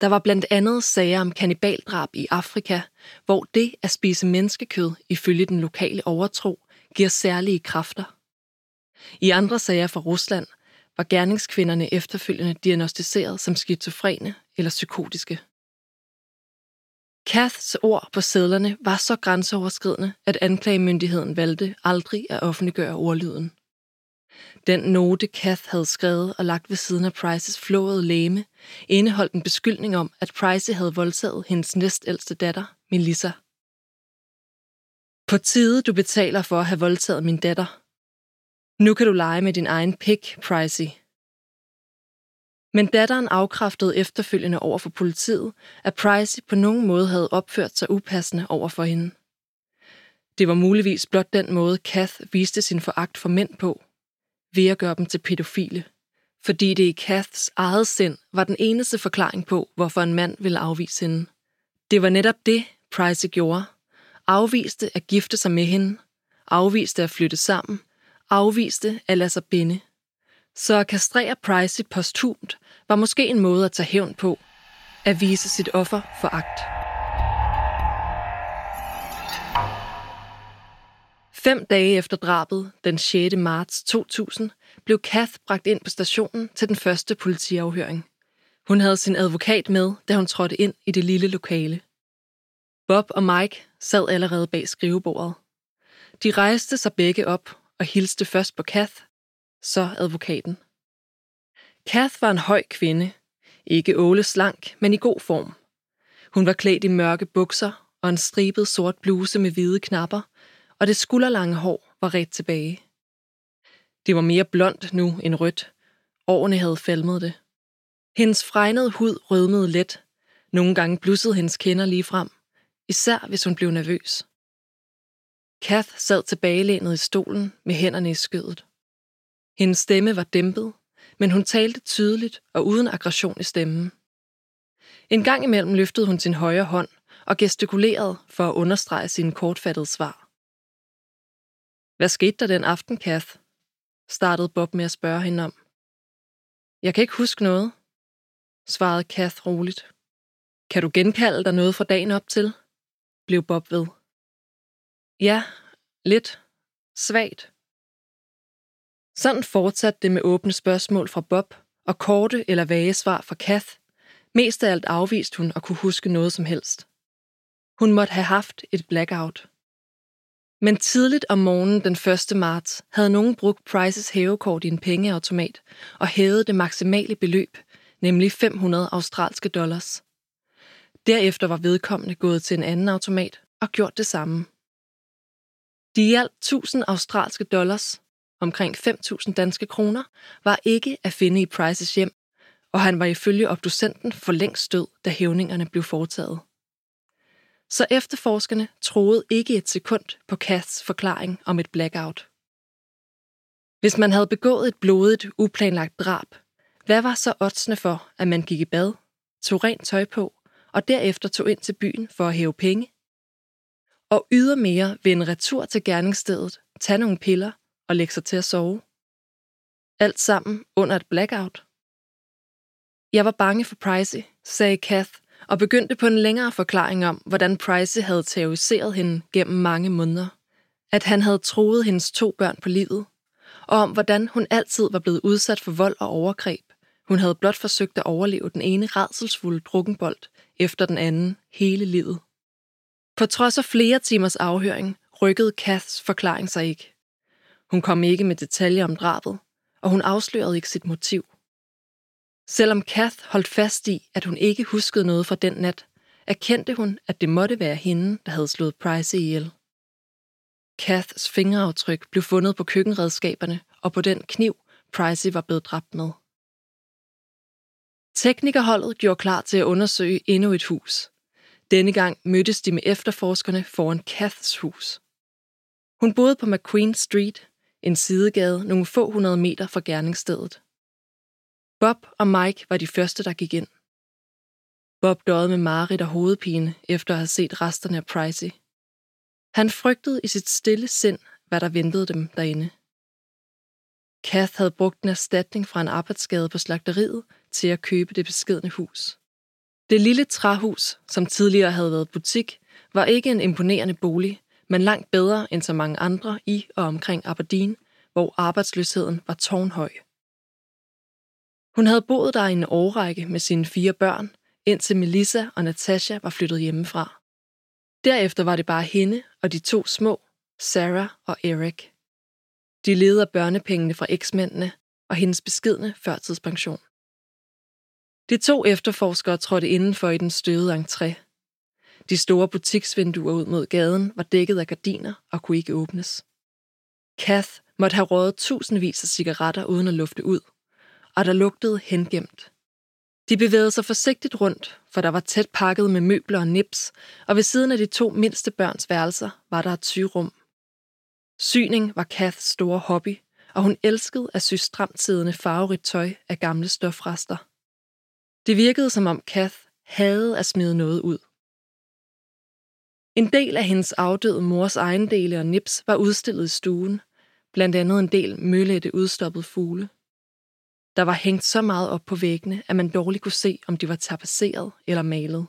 S1: Der var blandt andet sager om kanibaldrab i Afrika, hvor det at spise menneskekød ifølge den lokale overtro giver særlige kræfter. I andre sager fra Rusland var gerningskvinderne efterfølgende diagnostiseret som skizofrene eller psykotiske. Kaths ord på sædlerne var så grænseoverskridende, at anklagemyndigheden valgte aldrig at offentliggøre ordlyden. Den note, Kath havde skrevet og lagt ved siden af Prices flåede læme, indeholdt en beskyldning om, at Price havde voldtaget hendes næstældste datter, Melissa. På tide, du betaler for at have voldtaget min datter. Nu kan du lege med din egen pik, Pricey. Men datteren afkræftede efterfølgende over for politiet, at Pricey på nogen måde havde opført sig upassende over for hende. Det var muligvis blot den måde, Kath viste sin foragt for mænd på – ved at gøre dem til pædofile, fordi det i Kaths eget sind var den eneste forklaring på, hvorfor en mand ville afvise hende. Det var netop det, Price gjorde. Afviste at gifte sig med hende, afviste at flytte sammen, afviste at lade sig binde. Så at kastrere Price posthumt var måske en måde at tage hævn på, at vise sit offer for agt. Fem dage efter drabet, den 6. marts 2000, blev Kath bragt ind på stationen til den første politiafhøring. Hun havde sin advokat med, da hun trådte ind i det lille lokale. Bob og Mike sad allerede bag skrivebordet. De rejste sig begge op og hilste først på Kath, så advokaten. Kath var en høj kvinde. Ikke åle slank, men i god form. Hun var klædt i mørke bukser og en stribet sort bluse med hvide knapper, og det skulderlange hår var ret tilbage. Det var mere blondt nu end rødt. Årene havde falmet det. Hendes fregnede hud rødmede let. Nogle gange blussede hendes kinder lige frem, især hvis hun blev nervøs. Kath sad tilbagelænet i stolen med hænderne i skødet. Hendes stemme var dæmpet, men hun talte tydeligt og uden aggression i stemmen. En gang imellem løftede hun sin højre hånd og gestikulerede for at understrege sine kortfattede svar. Hvad skete der den aften, Kath? startede Bob med at spørge hende om. Jeg kan ikke huske noget, svarede Kath roligt. Kan du genkalde dig noget fra dagen op til? blev Bob ved. Ja, lidt. Svagt. Sådan fortsatte det med åbne spørgsmål fra Bob og korte eller vage svar fra Kath. Mest af alt afviste hun at kunne huske noget som helst. Hun måtte have haft et blackout. Men tidligt om morgenen den 1. marts havde nogen brugt Prices hævekort i en pengeautomat og hævet det maksimale beløb, nemlig 500 australske dollars. Derefter var vedkommende gået til en anden automat og gjort det samme. De i alt 1000 australske dollars, omkring 5.000 danske kroner, var ikke at finde i Prices hjem, og han var ifølge obducenten for længst død, da hævningerne blev foretaget. Så efterforskerne troede ikke et sekund på Kaths forklaring om et blackout. Hvis man havde begået et blodigt, uplanlagt drab, hvad var så oddsene for, at man gik i bad, tog rent tøj på og derefter tog ind til byen for at hæve penge? Og ydermere ved en retur til gerningsstedet, tage nogle piller og lægge sig til at sove. Alt sammen under et blackout. Jeg var bange for Pricey, sagde Kath, og begyndte på en længere forklaring om, hvordan Pricey havde terroriseret hende gennem mange måneder. At han havde troet hendes to børn på livet, og om hvordan hun altid var blevet udsat for vold og overgreb. Hun havde blot forsøgt at overleve den ene redselsfulde drukkenbold efter den anden hele livet. På trods af flere timers afhøring rykkede Kaths forklaring sig ikke. Hun kom ikke med detaljer om drabet, og hun afslørede ikke sit motiv. Selvom Kath holdt fast i, at hun ikke huskede noget fra den nat, erkendte hun, at det måtte være hende, der havde slået Price ihjel. Kaths fingeraftryk blev fundet på køkkenredskaberne og på den kniv, Pricey var blevet dræbt med. Teknikerholdet gjorde klar til at undersøge endnu et hus. Denne gang mødtes de med efterforskerne foran Kaths hus. Hun boede på McQueen Street, en sidegade nogle få hundrede meter fra gerningsstedet. Bob og Mike var de første, der gik ind. Bob døde med mareridt og hovedpine efter at have set resterne af Pricey. Han frygtede i sit stille sind, hvad der ventede dem derinde. Kath havde brugt en erstatning fra en arbejdsskade på slagteriet til at købe det beskedne hus. Det lille træhus, som tidligere havde været butik, var ikke en imponerende bolig, men langt bedre end så mange andre i og omkring Aberdeen, hvor arbejdsløsheden var tårnhøj. Hun havde boet der i en årrække med sine fire børn, indtil Melissa og Natasha var flyttet hjemmefra. Derefter var det bare hende og de to små, Sarah og Eric. De leder børnepengene fra eksmændene og hendes beskidende førtidspension. De to efterforskere trådte indenfor i den støvede entré. De store butiksvinduer ud mod gaden var dækket af gardiner og kunne ikke åbnes. Kath måtte have røget tusindvis af cigaretter uden at lufte ud, og der lugtede hengemt. De bevægede sig forsigtigt rundt, for der var tæt pakket med møbler og nips, og ved siden af de to mindste børns værelser var der et sygerum. Syning var Kaths store hobby, og hun elskede at sy stramt siddende farverigt tøj af gamle stofrester. Det virkede som om Kath havde at smide noget ud. En del af hendes afdøde mors ejendele og nips var udstillet i stuen, blandt andet en del mølette udstoppet fugle. Der var hængt så meget op på væggene, at man dårligt kunne se, om de var tapasseret eller malet.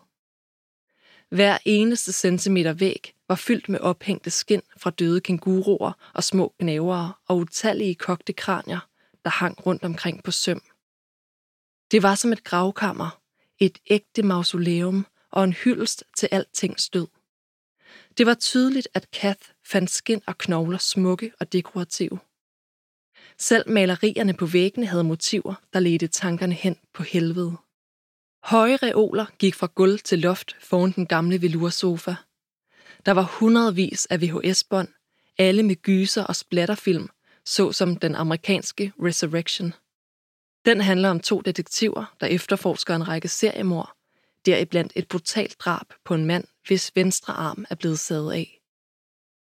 S1: Hver eneste centimeter væg var fyldt med ophængte skin fra døde kænguruer og små gnavere og utallige kogte kranier, der hang rundt omkring på søm. Det var som et gravkammer, et ægte mausoleum og en hyldest til altings død. Det var tydeligt, at Kath fandt skin og knogler smukke og dekorative. Selv malerierne på væggene havde motiver, der ledte tankerne hen på helvede. Høje reoler gik fra gulv til loft foran den gamle velursofa. Der var hundredvis af VHS-bånd, alle med gyser og splatterfilm, såsom den amerikanske Resurrection. Den handler om to detektiver, der efterforsker en række seriemord, deriblandt et brutalt drab på en mand, hvis venstre arm er blevet sadet af.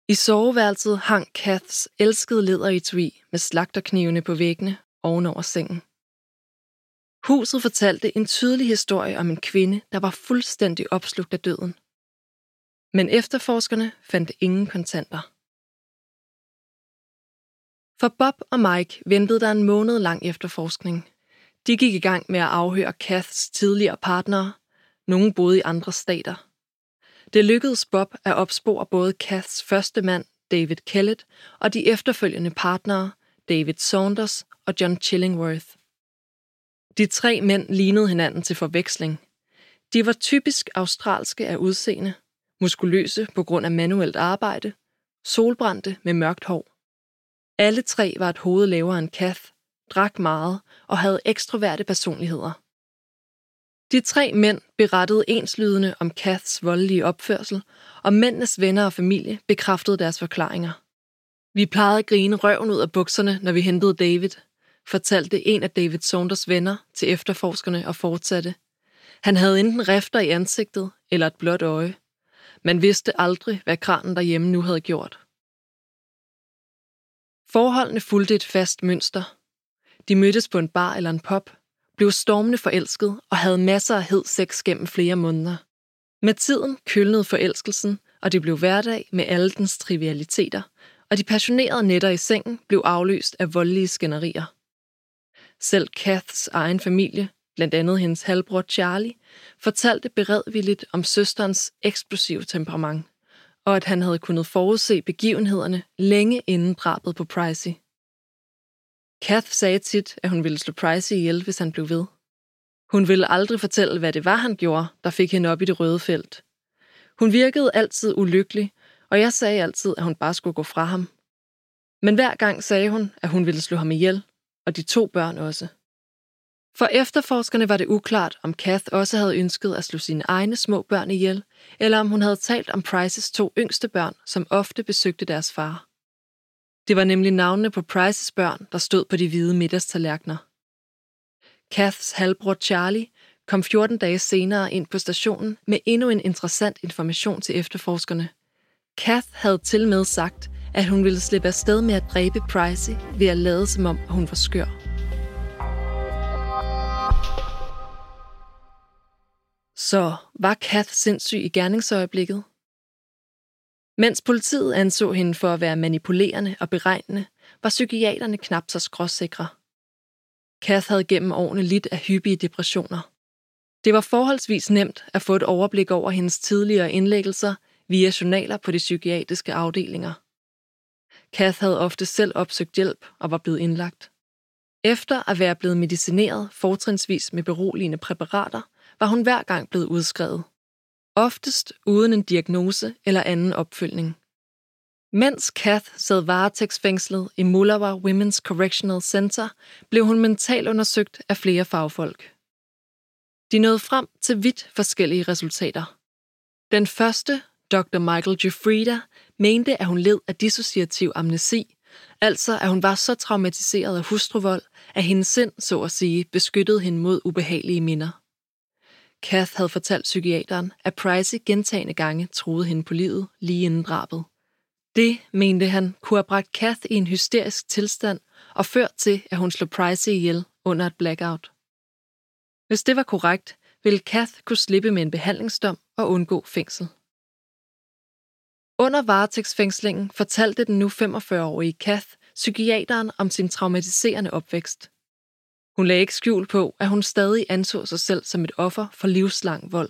S1: I soveværelset hang Kaths elskede leder i læderetui med slagterknivene på væggene ovenover sengen. Huset fortalte en tydelig historie om en kvinde, der var fuldstændig opslugt af døden. Men efterforskerne fandt ingen kontanter. For Bob og Mike ventede der en måned lang efterforskning. De gik i gang med at afhøre Kaths tidligere partnere. Nogle boede i andre stater. Det lykkedes Bob at opspore både Kaths første mand, David Kellett, og de efterfølgende partnere, David Saunders og John Chillingworth. De tre mænd lignede hinanden til forveksling. De var typisk australske af udseende, muskuløse på grund af manuelt arbejde, solbrændte med mørkt hår. Alle tre var et hoved lavere end Kath, drak meget og havde ekstroverte personligheder. De tre mænd berettede enslydende om Kaths voldelige opførsel, og mændenes venner og familie bekræftede deres forklaringer. Vi plejede at grine røven ud af bukserne, når vi hentede David, fortalte en af David Saunders venner til efterforskerne og fortsatte. Han havde enten rifter i ansigtet eller et blåt øje. Man vidste aldrig, hvad kranen derhjemme nu havde gjort. Forholdene fulgte et fast mønster. De mødtes på en bar eller en pop, blev stormende forelsket og havde masser af hed sex gennem flere måneder. Med tiden kølnede forelskelsen, og det blev hverdag med alle dens trivialiteter, og de passionerede nætter i sengen blev afløst af voldelige skænderier. Selv Kaths egen familie, blandt andet hendes halvbror Charlie, fortalte beredvilligt om søsterens eksplosive temperament, og at han havde kunnet forudse begivenhederne længe inden drabet på Pricey. Kath sagde tit, at hun ville slå Price ihjel, hvis han blev ved. Hun ville aldrig fortælle, hvad det var, han gjorde, der fik hende op i det røde felt. Hun virkede altid ulykkelig, og jeg sagde altid, at hun bare skulle gå fra ham. Men hver gang sagde hun, at hun ville slå ham ihjel, og de to børn også. For efterforskerne var det uklart, om Kath også havde ønsket at slå sine egne små børn ihjel, eller om hun havde talt om Prices to yngste børn, som ofte besøgte deres far. Det var nemlig navnene på Prices børn, der stod på de hvide middagstallerkener. Kaths halvbror Charlie kom 14 dage senere ind på stationen med endnu en interessant information til efterforskerne. Kath havde til med sagt, at hun ville slippe afsted med at dræbe Pricey ved at lade som om, hun var skør. Så var Kath sindssyg i gerningsøjeblikket? Mens politiet anså hende for at være manipulerende og beregnende, var psykiaterne knap så skråsikre. Kath havde gennem årene lidt af hyppige depressioner. Det var forholdsvis nemt at få et overblik over hendes tidligere indlæggelser via journaler på de psykiatriske afdelinger. Kath havde ofte selv opsøgt hjælp og var blevet indlagt. Efter at være blevet medicineret fortrinsvis med beroligende præparater, var hun hver gang blevet udskrevet oftest uden en diagnose eller anden opfølgning. Mens Kath sad varetægtsfængslet i Mullawa Women's Correctional Center, blev hun mentalt undersøgt af flere fagfolk. De nåede frem til vidt forskellige resultater. Den første, Dr. Michael Jeffrida, mente, at hun led af dissociativ amnesi, altså at hun var så traumatiseret af hustruvold, at hendes sind, så at sige, beskyttede hende mod ubehagelige minder. Kath havde fortalt psykiateren, at Price gentagende gange troede hende på livet lige inden drabet. Det, mente han, kunne have bragt Kath i en hysterisk tilstand og ført til, at hun slog Price ihjel under et blackout. Hvis det var korrekt, ville Kath kunne slippe med en behandlingsdom og undgå fængsel. Under varetægtsfængslingen fortalte den nu 45-årige Kath psykiateren om sin traumatiserende opvækst. Hun lagde ikke skjul på, at hun stadig anså sig selv som et offer for livslang vold.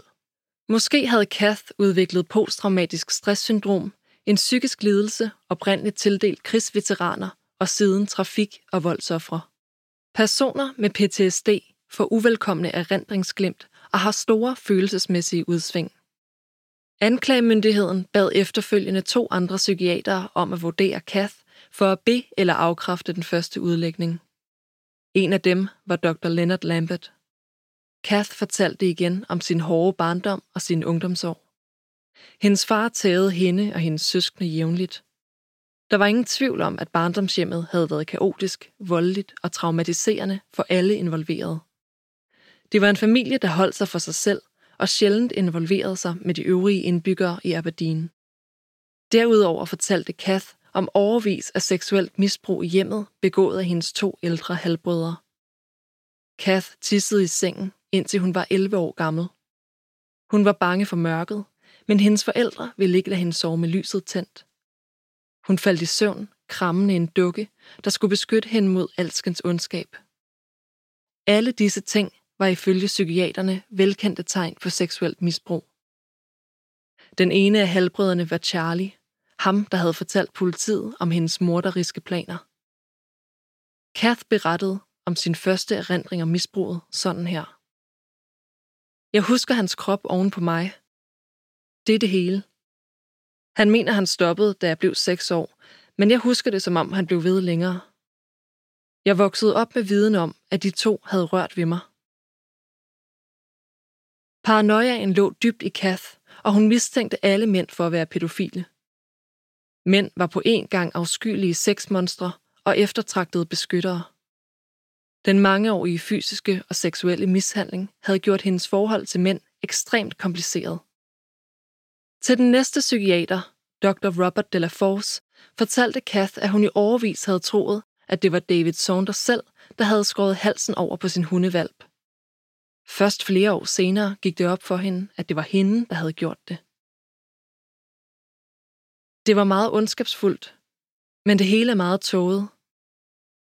S1: Måske havde Kath udviklet posttraumatisk stresssyndrom, en psykisk lidelse oprindeligt tildelt krigsveteraner og siden trafik- og voldsoffre. Personer med PTSD får uvelkomne erindringsglimt og har store følelsesmæssige udsving. Anklagemyndigheden bad efterfølgende to andre psykiatere om at vurdere Kath for at be- eller afkræfte den første udlægning. En af dem var Dr. Leonard Lambert. Kath fortalte igen om sin hårde barndom og sin ungdomsår. Hendes far tævede hende og hendes søskende jævnligt. Der var ingen tvivl om, at barndomshjemmet havde været kaotisk, voldeligt og traumatiserende for alle involverede. Det var en familie, der holdt sig for sig selv og sjældent involverede sig med de øvrige indbyggere i Aberdeen. Derudover fortalte Kath om overvis af seksuelt misbrug i hjemmet, begået af hendes to ældre halvbrødre. Kath tissede i sengen, indtil hun var 11 år gammel. Hun var bange for mørket, men hendes forældre ville ikke lade hende sove med lyset tændt. Hun faldt i søvn, krammende en dukke, der skulle beskytte hende mod alskens ondskab. Alle disse ting var ifølge psykiaterne velkendte tegn på seksuelt misbrug. Den ene af halvbrødrene var Charlie, ham der havde fortalt politiet om hendes morderiske planer. Kath berettede om sin første erindring om misbruget sådan her. Jeg husker hans krop oven på mig. Det er det hele. Han mener, han stoppede, da jeg blev seks år, men jeg husker det, som om han blev ved længere. Jeg voksede op med viden om, at de to havde rørt ved mig. Paranoiaen lå dybt i Kath, og hun mistænkte alle mænd for at være pædofile. Mænd var på en gang afskyelige sexmonstre og eftertragtede beskyttere. Den mangeårige fysiske og seksuelle mishandling havde gjort hendes forhold til mænd ekstremt kompliceret. Til den næste psykiater, Dr. Robert de la Force, fortalte Kath, at hun i overvis havde troet, at det var David Saunders selv, der havde skåret halsen over på sin hundevalp. Først flere år senere gik det op for hende, at det var hende, der havde gjort det. Det var meget ondskabsfuldt, men det hele er meget tåget.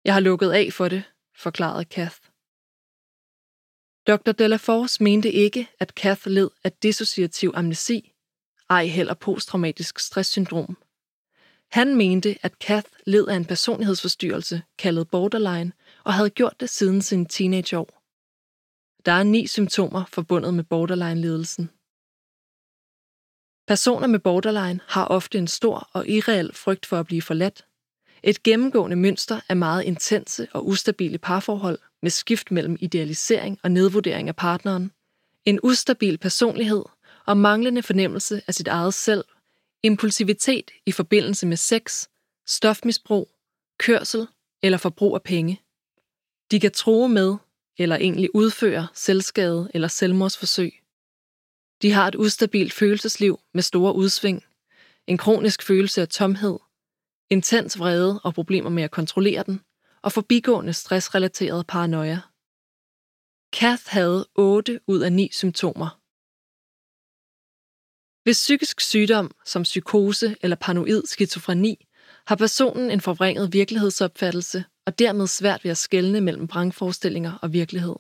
S1: Jeg har lukket af for det, forklarede Kath. Dr. Delaforce mente ikke, at Kath led af dissociativ amnesi, ej heller posttraumatisk stresssyndrom. Han mente, at Kath led af en personlighedsforstyrrelse kaldet borderline og havde gjort det siden sin teenageår. Der er ni symptomer forbundet med borderline-ledelsen. Personer med borderline har ofte en stor og irreel frygt for at blive forladt. Et gennemgående mønster er meget intense og ustabile parforhold med skift mellem idealisering og nedvurdering af partneren, en ustabil personlighed og manglende fornemmelse af sit eget selv, impulsivitet i forbindelse med sex, stofmisbrug, kørsel eller forbrug af penge. De kan tro med eller egentlig udføre selvskade eller selvmordsforsøg. De har et ustabilt følelsesliv med store udsving, en kronisk følelse af tomhed, intens vrede og problemer med at kontrollere den, og forbigående stressrelateret paranoia. Kath havde 8 ud af 9 symptomer. Ved psykisk sygdom som psykose eller paranoid skizofreni har personen en forvrænget virkelighedsopfattelse og dermed svært ved at skelne mellem vrangforestillinger og virkelighed.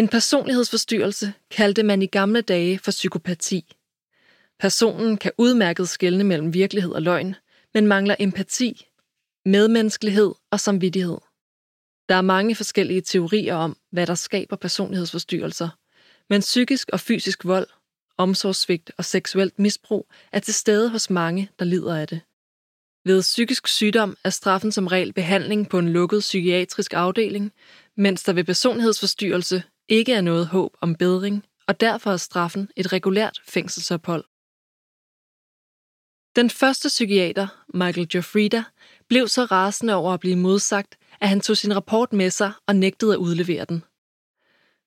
S1: En personlighedsforstyrrelse kaldte man i gamle dage for psykopati. Personen kan udmærket skelne mellem virkelighed og løgn, men mangler empati, medmenneskelighed og samvittighed. Der er mange forskellige teorier om, hvad der skaber personlighedsforstyrrelser, men psykisk og fysisk vold, omsorgssvigt og seksuelt misbrug er til stede hos mange, der lider af det. Ved psykisk sygdom er straffen som regel behandling på en lukket psykiatrisk afdeling, mens der ved personlighedsforstyrrelse ikke er noget håb om bedring, og derfor er straffen et regulært fængselsophold. Den første psykiater, Michael Jofrida, blev så rasende over at blive modsagt, at han tog sin rapport med sig og nægtede at udlevere den.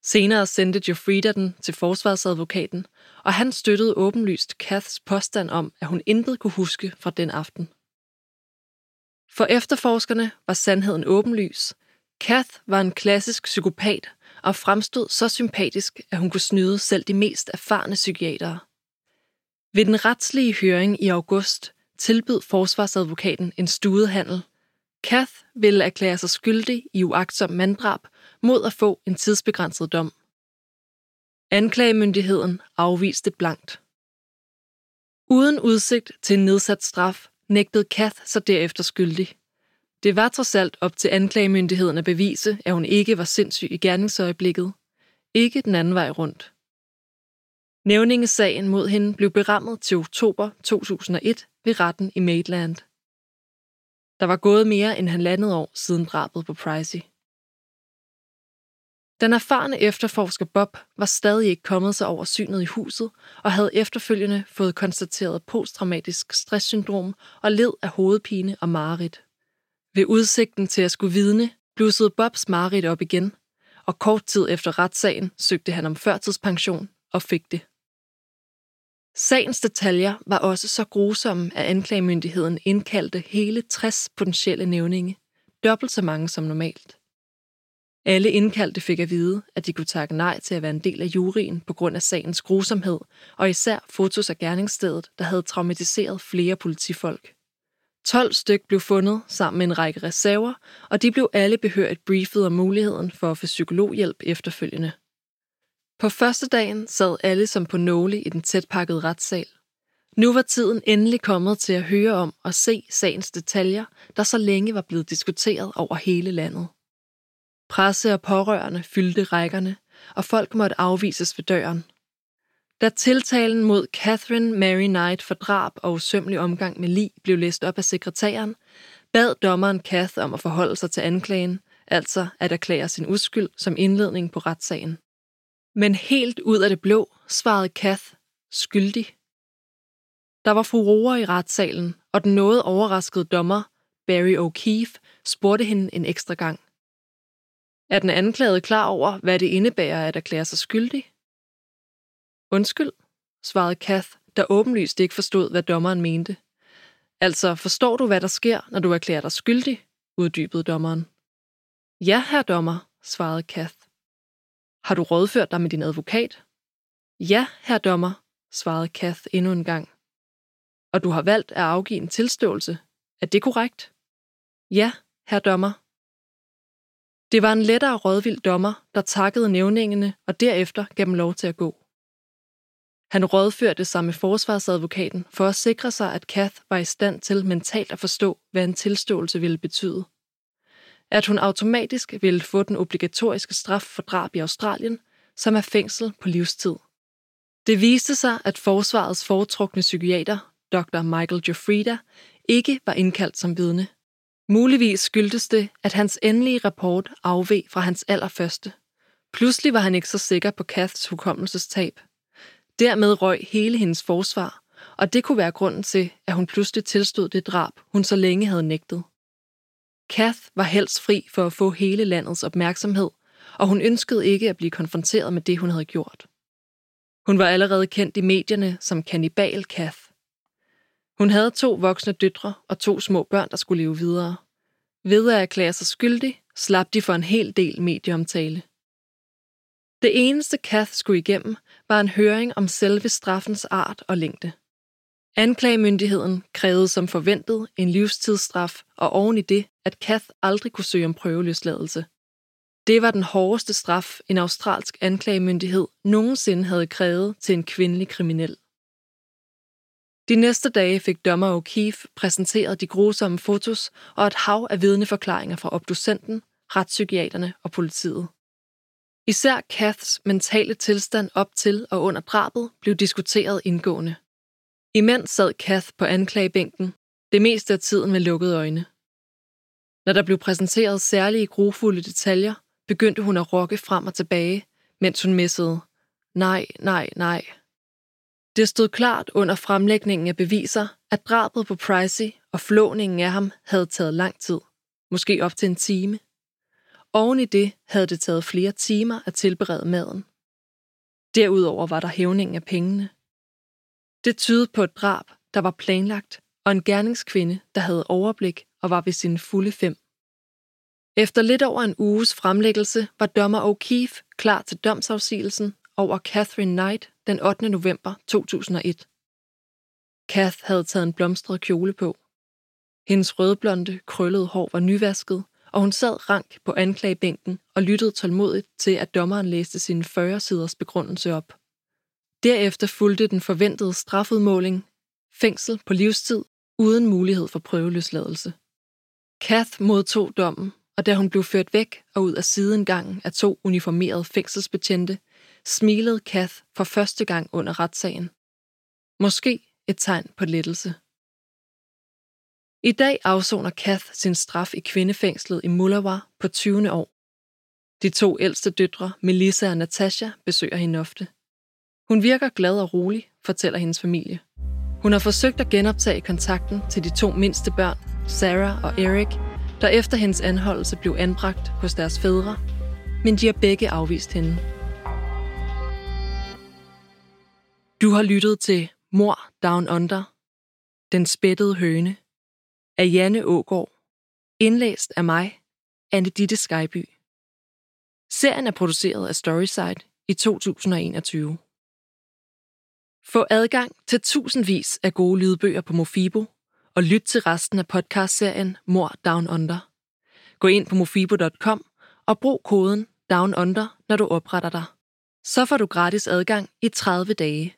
S1: Senere sendte Jofrida den til forsvarsadvokaten, og han støttede åbenlyst Kaths påstand om, at hun intet kunne huske fra den aften. For efterforskerne var sandheden åbenlys. Kath var en klassisk psykopat og fremstod så sympatisk, at hun kunne snyde selv de mest erfarne psykiatere. Ved den retslige høring i august tilbød forsvarsadvokaten en studehandel. Kath ville erklære sig skyldig i uagtsom manddrab mod at få en tidsbegrænset dom. Anklagemyndigheden afviste blankt. Uden udsigt til en nedsat straf, nægtede Kath sig derefter skyldig. Det var trods alt op til anklagemyndigheden at bevise, at hun ikke var sindssyg i gerningsøjeblikket. Ikke den anden vej rundt. Nævningesagen mod hende blev berammet til oktober 2001 ved retten i Maitland. Der var gået mere end halvandet år siden drabet på Pricey. Den erfarne efterforsker Bob var stadig ikke kommet sig over synet i huset og havde efterfølgende fået konstateret posttraumatisk stresssyndrom og led af hovedpine og mareridt. Ved udsigten til at skulle vidne, blussede Bobs mareridt op igen, og kort tid efter retssagen søgte han om førtidspension og fik det. Sagens detaljer var også så grusomme, at anklagemyndigheden indkaldte hele 60 potentielle nævninge, dobbelt så mange som normalt. Alle indkaldte fik at vide, at de kunne takke nej til at være en del af juryen på grund af sagens grusomhed, og især fotos af gerningsstedet, der havde traumatiseret flere politifolk. 12 styk blev fundet sammen med en række reserver, og de blev alle behørigt briefet om muligheden for at få psykologhjælp efterfølgende. På første dagen sad alle som på nåle i den tætpakkede retssal. Nu var tiden endelig kommet til at høre om og se sagens detaljer, der så længe var blevet diskuteret over hele landet. Presse og pårørende fyldte rækkerne, og folk måtte afvises ved døren. Da tiltalen mod Catherine Mary Knight for drab og usømmelig omgang med lig blev læst op af sekretæren, bad dommeren Kath om at forholde sig til anklagen, altså at erklære sin uskyld som indledning på retssagen. Men helt ud af det blå svarede Kath skyldig. Der var furore i retssalen, og den noget overraskede dommer, Barry O'Keefe, spurgte hende en ekstra gang. Er den anklagede klar over, hvad det indebærer at erklære sig skyldig? Undskyld, svarede Kath, der åbenlyst ikke forstod, hvad dommeren mente. Altså, forstår du, hvad der sker, når du erklærer dig skyldig? uddybede dommeren. Ja, herr dommer, svarede Kath. Har du rådført dig med din advokat? Ja, herr dommer, svarede Kath endnu en gang. Og du har valgt at afgive en tilståelse. Er det korrekt? Ja, herr dommer. Det var en lettere rådvild dommer, der takkede nævningene og derefter gav dem lov til at gå. Han rådførte sig med forsvarsadvokaten for at sikre sig, at Kath var i stand til mentalt at forstå, hvad en tilståelse ville betyde. At hun automatisk ville få den obligatoriske straf for drab i Australien, som er fængsel på livstid. Det viste sig, at forsvarets foretrukne psykiater, Dr. Michael Jofrida, ikke var indkaldt som vidne. Muligvis skyldtes det, at hans endelige rapport afveg fra hans allerførste. Pludselig var han ikke så sikker på Kaths hukommelsestab – Dermed røg hele hendes forsvar, og det kunne være grunden til, at hun pludselig tilstod det drab, hun så længe havde nægtet. Kath var helst fri for at få hele landets opmærksomhed, og hun ønskede ikke at blive konfronteret med det, hun havde gjort. Hun var allerede kendt i medierne som kannibal Kath. Hun havde to voksne døtre og to små børn, der skulle leve videre. Ved at erklære sig skyldig, slap de for en hel del medieomtale. Det eneste Kath skulle igennem, var en høring om selve straffens art og længde. Anklagemyndigheden krævede som forventet en livstidsstraf, og oven i det, at Kath aldrig kunne søge om prøveløsladelse. Det var den hårdeste straf, en australsk anklagemyndighed nogensinde havde krævet til en kvindelig kriminel. De næste dage fik dommer O'Keefe præsenteret de grusomme fotos og et hav af vidneforklaringer fra obducenten, retspsykiaterne og politiet. Især Kaths mentale tilstand op til og under drabet blev diskuteret indgående. Imens sad Kath på anklagebænken, det meste af tiden med lukkede øjne. Når der blev præsenteret særlige grufulde detaljer, begyndte hun at rokke frem og tilbage, mens hun missede. Nej, nej, nej. Det stod klart under fremlægningen af beviser, at drabet på Pricey og flåningen af ham havde taget lang tid. Måske op til en time. Oven i det havde det taget flere timer at tilberede maden. Derudover var der hævning af pengene. Det tydede på et drab, der var planlagt, og en gerningskvinde, der havde overblik og var ved sine fulde fem. Efter lidt over en uges fremlæggelse var dommer O'Keefe klar til domsafsigelsen over Catherine Knight den 8. november 2001. Kath havde taget en blomstret kjole på. Hendes rødblonde, krøllede hår var nyvasket, og hun sad rank på anklagebænken og lyttede tålmodigt til, at dommeren læste sin 40-siders begrundelse op. Derefter fulgte den forventede strafudmåling, fængsel på livstid uden mulighed for prøveløsladelse. Kath modtog dommen, og da hun blev ført væk og ud af sidengangen af to uniformerede fængselsbetjente, smilede Kath for første gang under retssagen. Måske et tegn på lettelse. I dag afsoner Kath sin straf i kvindefængslet i Mulawar på 20. år. De to ældste døtre, Melissa og Natasha, besøger hende ofte. Hun virker glad og rolig, fortæller hendes familie. Hun har forsøgt at genoptage kontakten til de to mindste børn, Sarah og Eric, der efter hendes anholdelse blev anbragt hos deres fædre, men de har begge afvist hende. Du har lyttet til Mor Down Under, Den spættede høne, af Janne Ågård, indlæst af mig, Anne Ditte Skyby. Serien er produceret af Storyside i 2021. Få adgang til tusindvis af gode lydbøger på Mofibo, og lyt til resten af podcastserien Mor Down Under. Gå ind på mofibo.com og brug koden Down Under, når du opretter dig. Så får du gratis adgang i 30 dage.